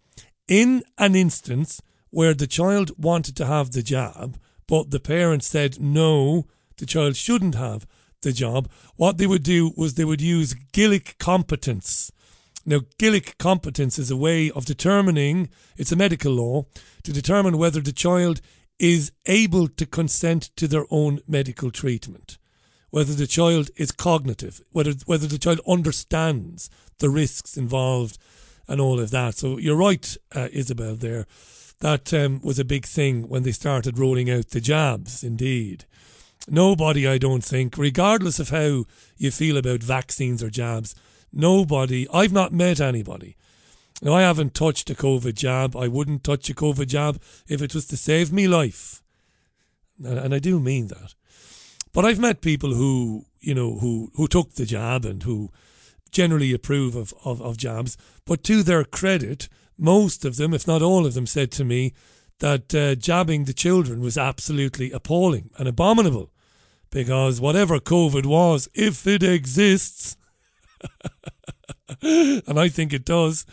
in an instance where the child wanted to have the jab, but the parents said no, the child shouldn't have the job. What they would do was they would use Gillick competence. Now, Gillick competence is a way of determining, it's a medical law, to determine whether the child is able to consent to their own medical treatment, whether the child is cognitive, whether, whether the child understands the risks involved and all of that. So you're right, uh, Isabel, there that um, was a big thing when they started rolling out the jabs, indeed. Nobody, I don't think, regardless of how you feel about vaccines or jabs, nobody, I've not met anybody. Now, I haven't touched a COVID jab. I wouldn't touch a COVID jab if it was to save me life. And, I do mean that. But I've met people who, you know, who, who took the jab and who generally approve of, of, of jabs, but to their credit, most of them, if not all of them, said to me that uh, jabbing the children was absolutely appalling and abominable because whatever COVID was, if it exists, and I think it does,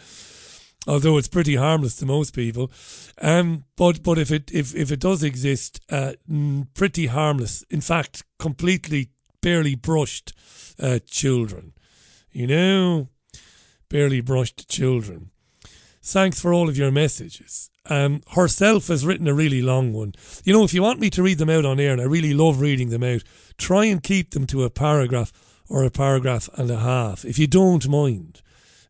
although it's pretty harmless to most people. Um, but but if it if, if it does exist, uh, pretty harmless. In fact, completely barely brushed uh, children. You know, barely brushed children. Thanks for all of your messages. Um, herself has written a really long one. You know, if you want me to read them out on air, and I really love reading them out, try and keep them to a paragraph or a paragraph and a half. If you don't mind,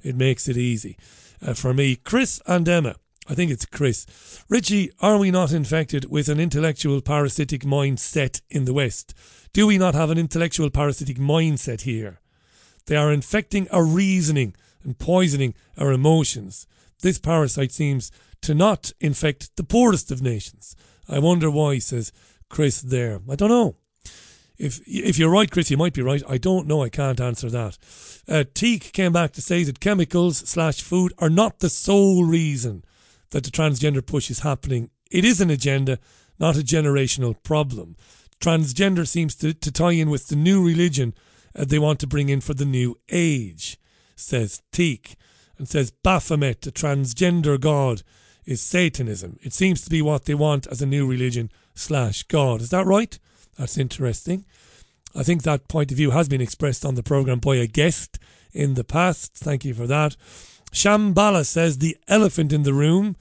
it makes it easy uh, for me. Chris and Emma. I think it's Chris. Richie, are we not infected with an intellectual parasitic mindset in the West? Do we not have an intellectual parasitic mindset here? They are infecting our reasoning and poisoning our emotions. This parasite seems to not infect the poorest of nations. I wonder why, says Chris there. I don't know. If if you're right, Chris, you might be right. I don't know. I can't answer that. Uh, Teak came back to say that chemicals slash food are not the sole reason that the transgender push is happening. It is an agenda, not a generational problem. Transgender seems to, to tie in with the new religion uh, they want to bring in for the new age, says Teak. And says Baphomet, the transgender god, is Satanism. It seems to be what they want as a new religion slash god. Is that right? That's interesting. I think that point of view has been expressed on the programme by a guest in the past. Thank you for that. Shambhala says the elephant in the room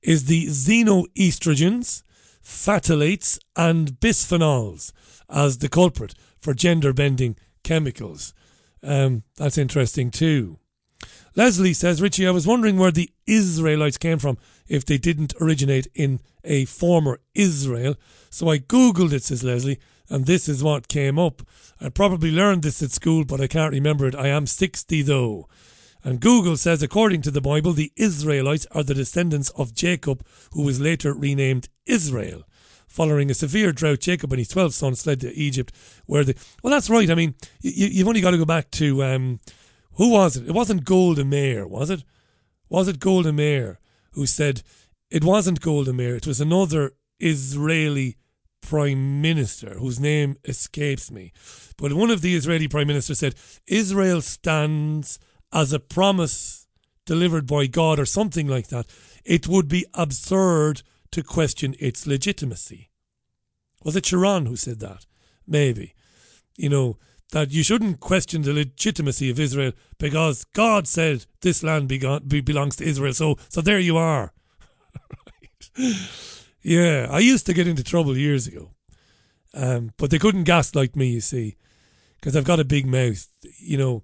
is the xenoestrogens, phthalates, and bisphenols as the culprit for gender bending chemicals. Um, that's interesting too. Leslie says, Richie, I was wondering where the Israelites came from if they didn't originate in a former Israel. So I Googled it, says Leslie, and this is what came up. I probably learned this at school, but I can't remember it. I am 60 though. And Google says, according to the Bible, the Israelites are the descendants of Jacob, who was later renamed Israel. Following a severe drought, Jacob and his 12 sons fled to Egypt, where they. Well, that's right. I mean, you, have only got to go back to. Um, who was it? It wasn't Golda Meir, was it? Was it Golda Meir who said it wasn't Golda Meir, it was another Israeli prime minister whose name escapes me. But one of the Israeli prime ministers said Israel stands as a promise delivered by God or something like that. It would be absurd to question its legitimacy. Was it Sharon who said that? Maybe. You know, that you shouldn't question the legitimacy of Israel because God said this land be- belongs to Israel. So, so there you are. right. Yeah, I used to get into trouble years ago, um, but they couldn't gaslight me. You see, because I've got a big mouth. You know,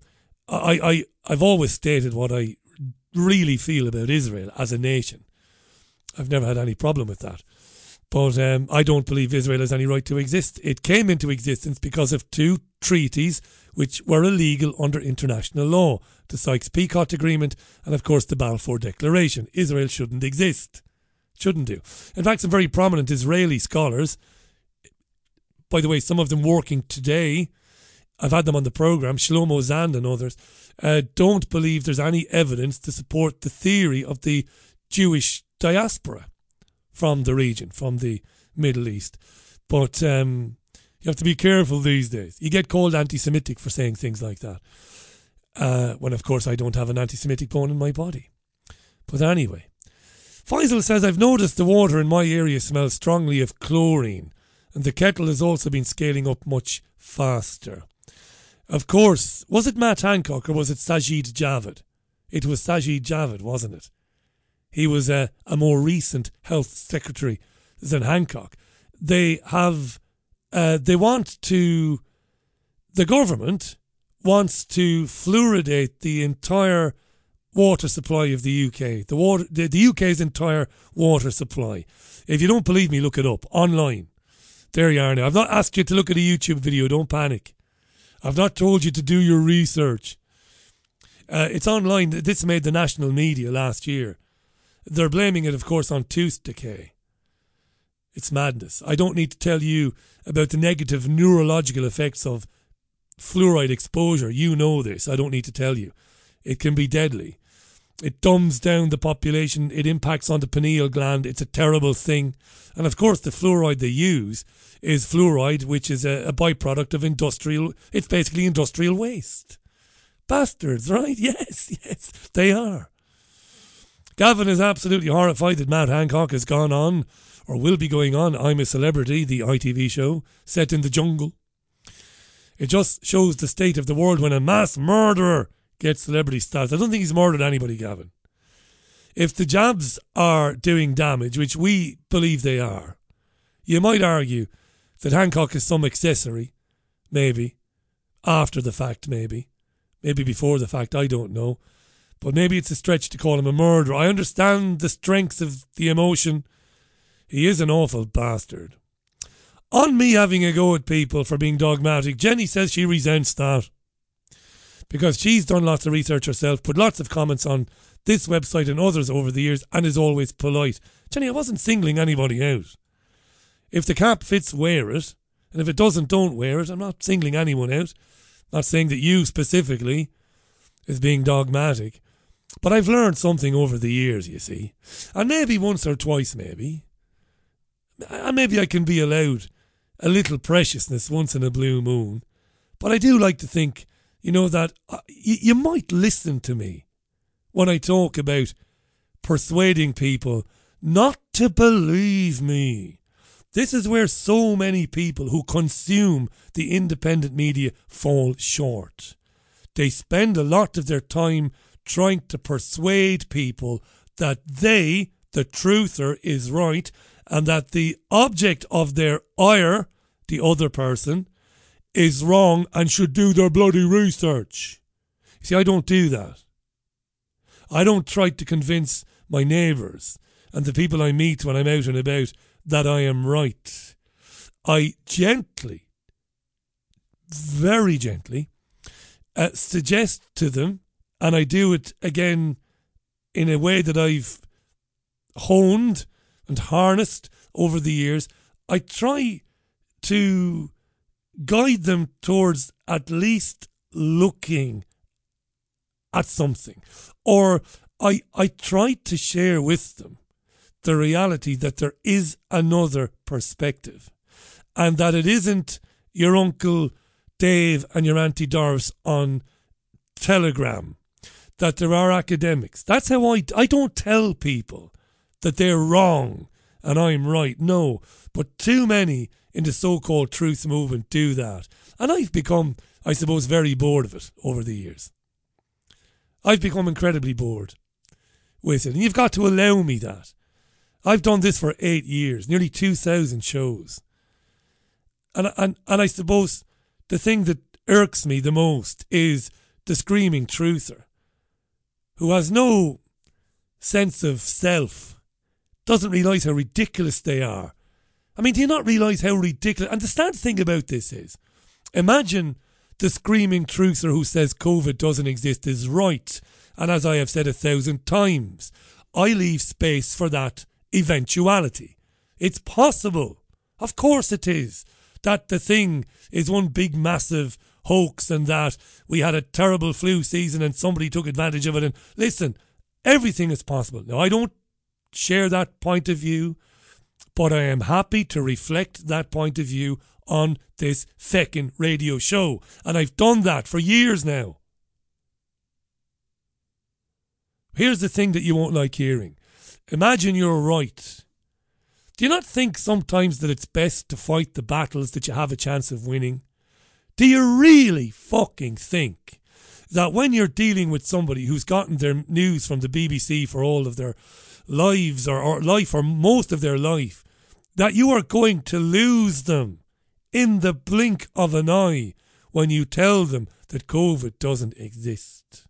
I, I, I've always stated what I really feel about Israel as a nation. I've never had any problem with that. But um, I don't believe Israel has any right to exist. It came into existence because of two treaties which were illegal under international law the Sykes Picot Agreement and, of course, the Balfour Declaration. Israel shouldn't exist. Shouldn't do. In fact, some very prominent Israeli scholars, by the way, some of them working today, I've had them on the programme, Shlomo Sand and others, uh, don't believe there's any evidence to support the theory of the Jewish diaspora from the region, from the Middle East. But um, you have to be careful these days. You get called anti Semitic for saying things like that. Uh, when, of course, I don't have an anti Semitic bone in my body. But anyway, Faisal says, I've noticed the water in my area smells strongly of chlorine, and the kettle has also been scaling up much faster. Of course, was it Matt Hancock or was it Sajid Javid? It was Sajid Javid, wasn't it? He was a, a more recent health secretary than Hancock. They have, uh, they want to, the government wants to fluoridate the entire water supply of the UK. The water, the, the UK's entire water supply. If you don't believe me, look it up online. There you are now. I've not asked you to look at a YouTube video. Don't panic. I've not told you to do your research. Uh, it's online. This made the national media last year. They're blaming it, of course, on tooth decay. It's madness. I don't need to tell you about the negative neurological effects of fluoride exposure. You know this. I don't need to tell you. It can be deadly. It dumbs down the population. It impacts on the pineal gland. It's a terrible thing. And of course, the fluoride they use is fluoride, which is a, a byproduct of industrial. It's basically industrial waste. Bastards, right? Yes, yes, they are. Gavin is absolutely horrified that Matt Hancock has gone on, or will be going on, I'm a Celebrity, the ITV show, set in the jungle. It just shows the state of the world when a mass murderer gets celebrity status. I don't think he's murdered anybody, Gavin. If the jabs are doing damage, which we believe they are, you might argue that Hancock is some accessory, maybe, after the fact, maybe, maybe before the fact, I don't know. But maybe it's a stretch to call him a murderer. I understand the strength of the emotion. He is an awful bastard. On me having a go at people for being dogmatic, Jenny says she resents that. Because she's done lots of research herself, put lots of comments on this website and others over the years, and is always polite. Jenny, I wasn't singling anybody out. If the cap fits, wear it. And if it doesn't, don't wear it. I'm not singling anyone out. Not saying that you specifically is being dogmatic. But I've learned something over the years, you see. And maybe once or twice, maybe. And maybe I can be allowed a little preciousness once in a blue moon. But I do like to think, you know, that uh, you, you might listen to me when I talk about persuading people not to believe me. This is where so many people who consume the independent media fall short. They spend a lot of their time trying to persuade people that they, the truther, is right and that the object of their ire, the other person, is wrong and should do their bloody research. See, I don't do that. I don't try to convince my neighbours and the people I meet when I'm out and about that I am right. I gently, very gently, uh, suggest to them, and I do it again in a way that I've honed and harnessed over the years. I try to guide them towards at least looking at something. Or I, I try to share with them the reality that there is another perspective and that it isn't your uncle Dave and your auntie Doris on Telegram, that there are academics. That's how I, I don't tell people that they're wrong and I'm right. No, but too many in the so called truth movement do that. And I've become, I suppose, very bored of it over the years. I've become incredibly bored with it. And you've got to allow me that. I've done this for eight years, nearly 2,000 shows. And, and, and I suppose the thing that irks me the most is the screaming truther who has no sense of self, doesn't realise how ridiculous they are. I mean, do you not realise how ridiculous? And the sad thing about this is imagine the screaming truther who says COVID doesn't exist is right. And as I have said a thousand times, I leave space for that eventuality. It's possible. Of course it is. That the thing is one big massive hoax and that we had a terrible flu season and somebody took advantage of it. And listen, everything is possible. Now, I don't share that point of view, but I am happy to reflect that point of view on this feckin' radio show. And I've done that for years now. Here's the thing that you won't like hearing. Imagine you're right. Do you not think sometimes that it's best to fight the battles that you have a chance of winning? Do you really fucking think that when you're dealing with somebody who's gotten their news from the BBC for all of their lives or, or life or most of their life, that you are going to lose them in the blink of an eye when you tell them that COVID doesn't exist?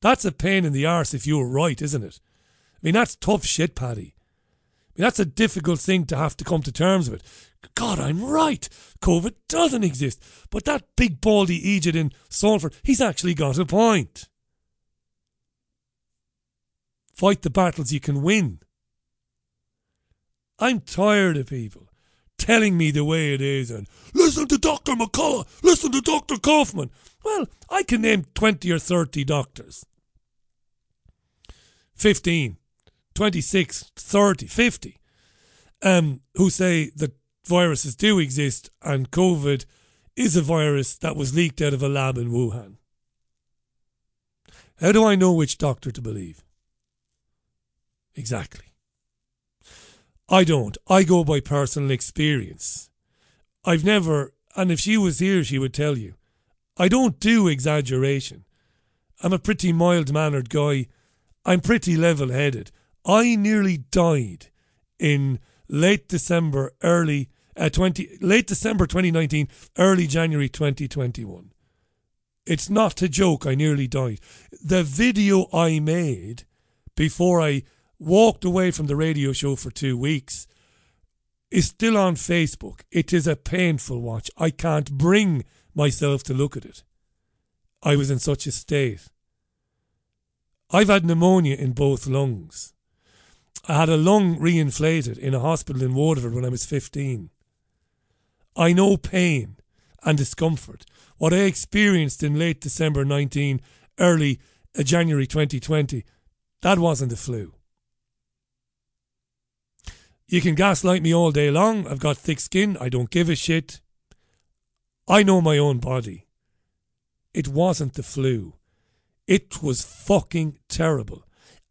That's a pain in the arse if you're right, isn't it? I mean, that's tough shit, Paddy. I mean, that's a difficult thing to have to come to terms with. God, I'm right. COVID doesn't exist. But that big baldy Egypt in Salford, he's actually got a point. Fight the battles you can win. I'm tired of people telling me the way it is and listen to Dr. McCullough, listen to Dr. Kaufman. Well, I can name 20 or 30 doctors. 15, 26, 30, 50, um, who say that viruses do exist and COVID is a virus that was leaked out of a lab in Wuhan. How do I know which doctor to believe? Exactly. I don't. I go by personal experience. I've never, and if she was here, she would tell you, I don't do exaggeration. I'm a pretty mild mannered guy. I'm pretty level headed. I nearly died in late December, early uh, 20, late December 2019, early January 2021. It's not a joke. I nearly died. The video I made before I walked away from the radio show for two weeks is still on Facebook. It is a painful watch. I can't bring myself to look at it. I was in such a state. I've had pneumonia in both lungs. I had a lung reinflated in a hospital in Waterford when I was 15. I know pain and discomfort. What I experienced in late December 19, early uh, January 2020, that wasn't the flu. You can gaslight me all day long. I've got thick skin. I don't give a shit. I know my own body. It wasn't the flu. It was fucking terrible.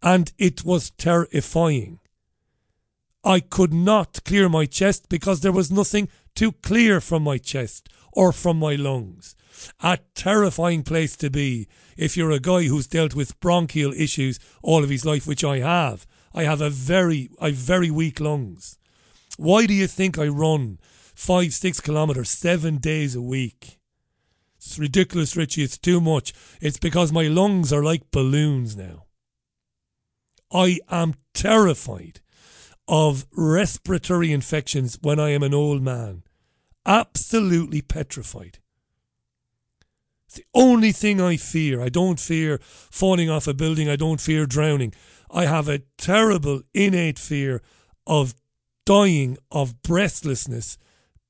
And it was terrifying. I could not clear my chest because there was nothing to clear from my chest or from my lungs. A terrifying place to be if you're a guy who's dealt with bronchial issues all of his life, which I have. I have a very, I have very weak lungs. Why do you think I run five, six kilometres seven days a week? It's ridiculous, Richie. It's too much. It's because my lungs are like balloons now. I am terrified of respiratory infections when I am an old man. Absolutely petrified. It's the only thing I fear. I don't fear falling off a building. I don't fear drowning. I have a terrible innate fear of dying of breathlessness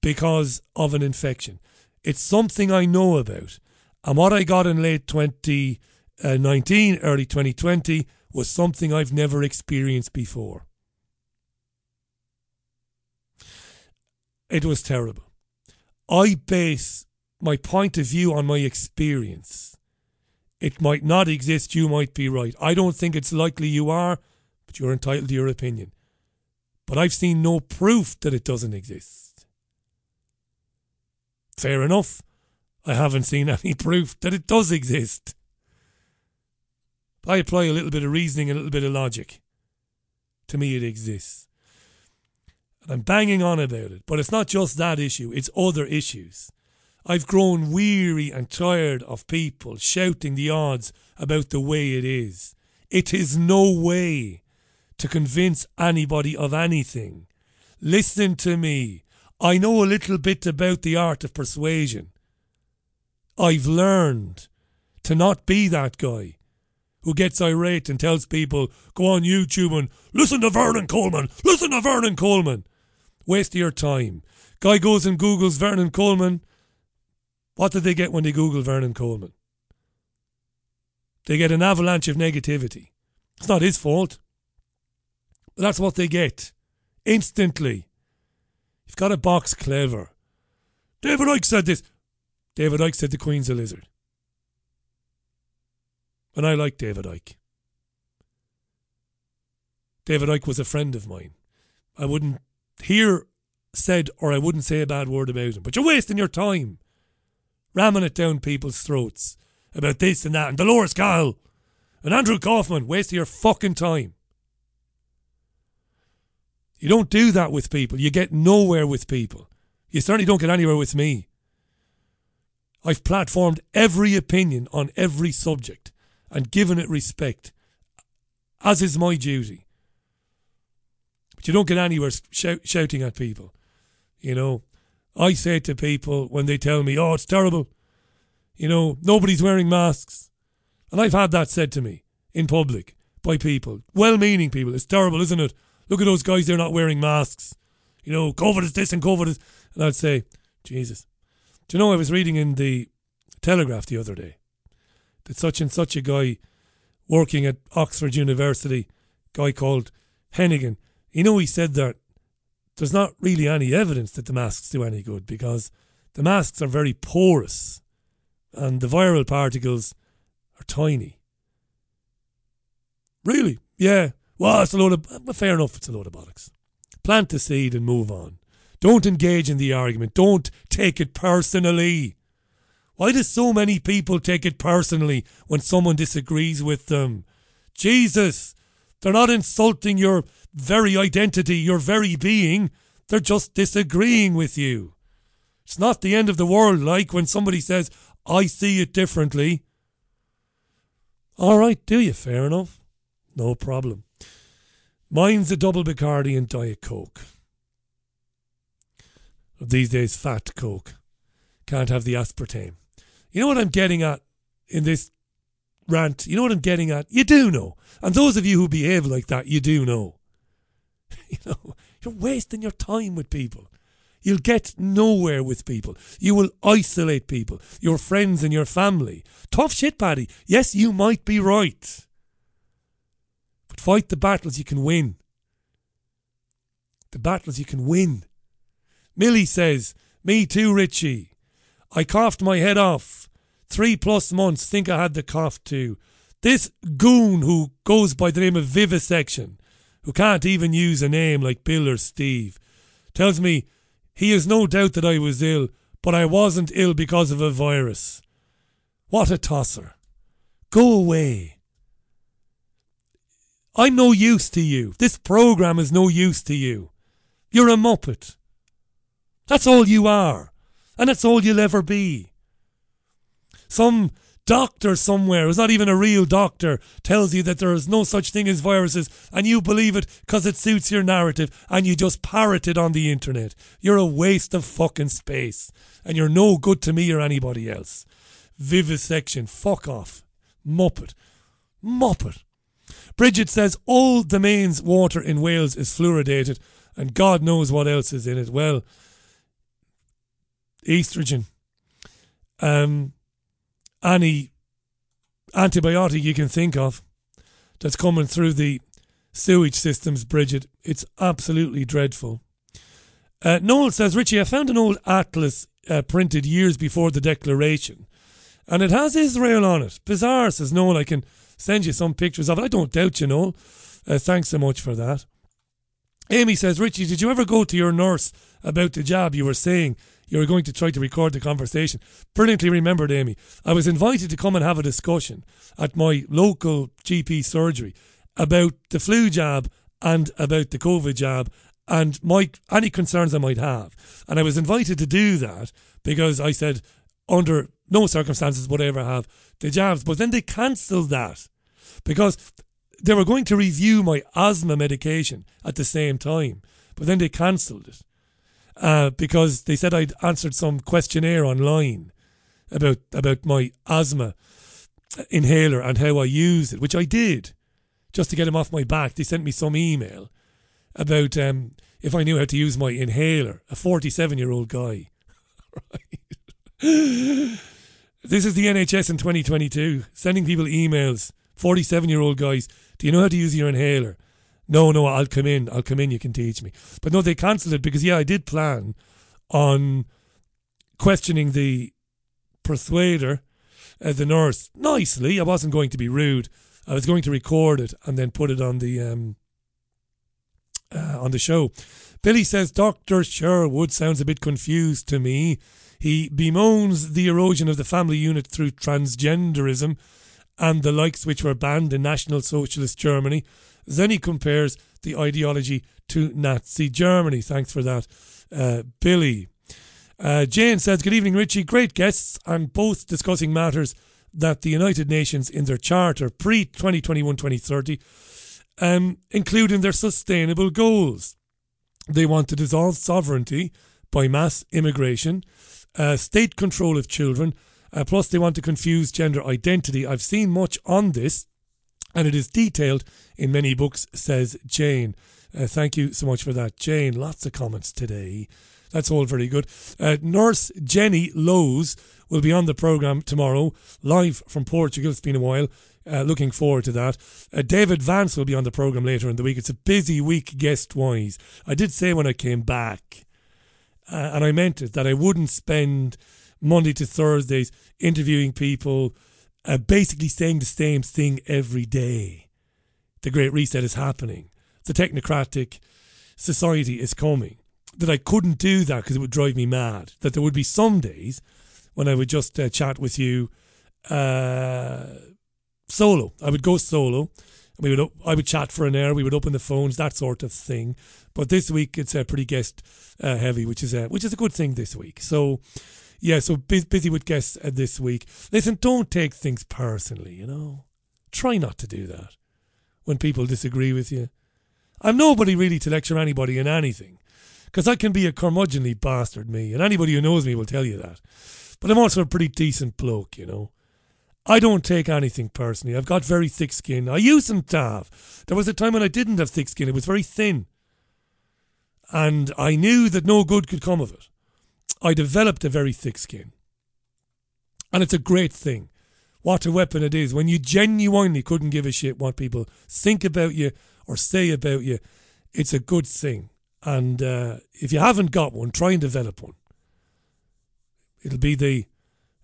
because of an infection. It's something I know about. And what I got in late 2019, uh, early 2020 was something I've never experienced before. It was terrible. I base my point of view on my experience. It might not exist, you might be right. I don't think it's likely you are, but you're entitled to your opinion. But I've seen no proof that it doesn't exist. Fair enough. I haven't seen any proof that it does exist. I apply a little bit of reasoning, a little bit of logic. To me, it exists. And I'm banging on about it. But it's not just that issue, it's other issues. I've grown weary and tired of people shouting the odds about the way it is. It is no way to convince anybody of anything. Listen to me. I know a little bit about the art of persuasion. I've learned to not be that guy who gets irate and tells people, go on YouTube and listen to Vernon Coleman, listen to Vernon Coleman. Waste your time. Guy goes and Googles Vernon Coleman. What did they get when they Google Vernon Coleman? They get an avalanche of negativity. It's not his fault. But that's what they get. Instantly. You've got a box clever. David Icke said this. David Icke said the Queen's a lizard. And I like David Icke. David Icke was a friend of mine. I wouldn't hear said or I wouldn't say a bad word about him. But you're wasting your time ramming it down people's throats about this and that and Dolores Cahill and Andrew Kaufman wasting your fucking time. You don't do that with people. You get nowhere with people. You certainly don't get anywhere with me. I've platformed every opinion on every subject and given it respect, as is my duty. But you don't get anywhere shout, shouting at people. You know, I say to people when they tell me, oh, it's terrible, you know, nobody's wearing masks. And I've had that said to me in public by people, well meaning people. It's terrible, isn't it? Look at those guys, they're not wearing masks. you know, COVID is this and COVID is. And I'd say, Jesus. Do you know, I was reading in the Telegraph the other day that such and such a guy working at Oxford University, guy called Heneghan, you know, he said that there's not really any evidence that the masks do any good because the masks are very porous and the viral particles are tiny. Really? Yeah. Well, it's a load of. Fair enough, it's a load of bollocks. Plant the seed and move on. Don't engage in the argument. Don't take it personally. Why do so many people take it personally when someone disagrees with them? Jesus, they're not insulting your very identity, your very being. They're just disagreeing with you. It's not the end of the world like when somebody says, I see it differently. All right, do you? Fair enough. No problem. Mine's a double Bacardi and Diet Coke. These days, fat Coke. Can't have the aspartame. You know what I'm getting at in this rant? You know what I'm getting at? You do know. And those of you who behave like that, you do know. you know, you're wasting your time with people. You'll get nowhere with people. You will isolate people, your friends and your family. Tough shit, Paddy. Yes, you might be right. But fight the battles you can win. The battles you can win. Millie says, Me too, Richie. I coughed my head off. Three plus months, think I had the cough too. This goon who goes by the name of Vivisection, who can't even use a name like Bill or Steve, tells me he has no doubt that I was ill, but I wasn't ill because of a virus. What a tosser. Go away. I'm no use to you. This program is no use to you. You're a muppet. That's all you are. And that's all you'll ever be. Some doctor somewhere who's not even a real doctor tells you that there is no such thing as viruses and you believe it because it suits your narrative and you just parrot it on the internet. You're a waste of fucking space and you're no good to me or anybody else. Vivisection, fuck off. Muppet. Muppet. Bridget says all the mains water in Wales is fluoridated and God knows what else is in it. Well, estrogen. Um, any antibiotic you can think of that's coming through the sewage systems, Bridget. It's absolutely dreadful. Uh, Noel says, Richie, I found an old atlas uh, printed years before the declaration, and it has Israel on it. Bizarre, says Noel. I can send you some pictures of it. I don't doubt you, Noel. Uh, thanks so much for that. Amy says, Richie, did you ever go to your nurse about the jab you were saying you were going to try to record the conversation. Brilliantly remembered, Amy. I was invited to come and have a discussion at my local GP surgery about the flu jab and about the COVID jab and my any concerns I might have. And I was invited to do that because I said, under no circumstances would I ever have the jabs. But then they cancelled that because they were going to review my asthma medication at the same time. But then they cancelled it uh, because they said I'd answered some questionnaire online about about my asthma inhaler and how I use it, which I did, just to get him off my back. They sent me some email about um, if I knew how to use my inhaler. A forty-seven-year-old guy. This is the NHS in 2022, sending people emails. 47 year old guys, do you know how to use your inhaler? No, no, I'll come in. I'll come in. You can teach me. But no, they cancelled it because, yeah, I did plan on questioning the persuader, uh, the nurse, nicely. I wasn't going to be rude. I was going to record it and then put it on the um, uh, on the show. Billy says Dr. Sherwood sounds a bit confused to me. He bemoans the erosion of the family unit through transgenderism and the likes which were banned in National Socialist Germany. Then he compares the ideology to Nazi Germany. Thanks for that, uh, Billy. Uh, Jane says, Good evening, Richie. Great guests, and both discussing matters that the United Nations in their charter pre 2021 2030 um, include in their sustainable goals. They want to dissolve sovereignty by mass immigration, uh, state control of children, uh, plus they want to confuse gender identity. I've seen much on this and it is detailed in many books, says Jane. Uh, thank you so much for that, Jane. Lots of comments today. That's all very good. Uh, Nurse Jenny Lowe's will be on the programme tomorrow, live from Portugal. It's been a while. Uh, looking forward to that. Uh, David Vance will be on the programme later in the week. It's a busy week guest wise. I did say when I came back, uh, and I meant it, that I wouldn't spend Monday to Thursdays interviewing people, uh, basically saying the same thing every day. The Great Reset is happening. The technocratic society is coming. That I couldn't do that because it would drive me mad. That there would be some days when I would just uh, chat with you uh, solo. I would go solo. We would I would chat for an hour. We would open the phones, that sort of thing. But this week it's uh, pretty guest uh, heavy, which is a which is a good thing this week. So yeah, so busy, with guests uh, this week. Listen, don't take things personally. You know, try not to do that when people disagree with you. I'm nobody really to lecture anybody in anything, because I can be a curmudgeonly bastard, me, and anybody who knows me will tell you that. But I'm also a pretty decent bloke, you know. I don't take anything personally. I've got very thick skin. I used to have. There was a time when I didn't have thick skin. It was very thin. And I knew that no good could come of it. I developed a very thick skin. And it's a great thing. What a weapon it is when you genuinely couldn't give a shit what people think about you or say about you. It's a good thing. And uh, if you haven't got one, try and develop one. It'll be the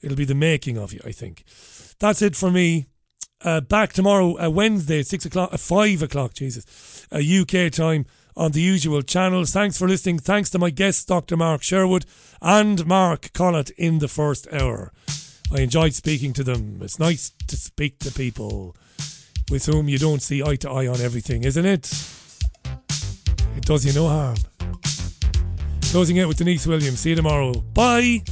it'll be the making of you, I think. That's it for me. Uh, back tomorrow, uh, Wednesday six o'clock, uh, five o'clock, Jesus, uh, UK time on the usual channels. Thanks for listening. Thanks to my guests, Dr. Mark Sherwood and Mark Collett in the first hour. I enjoyed speaking to them. It's nice to speak to people with whom you don't see eye to eye on everything, isn't it? It does you no harm. Closing out with Deniece Williams. See you tomorrow. Bye.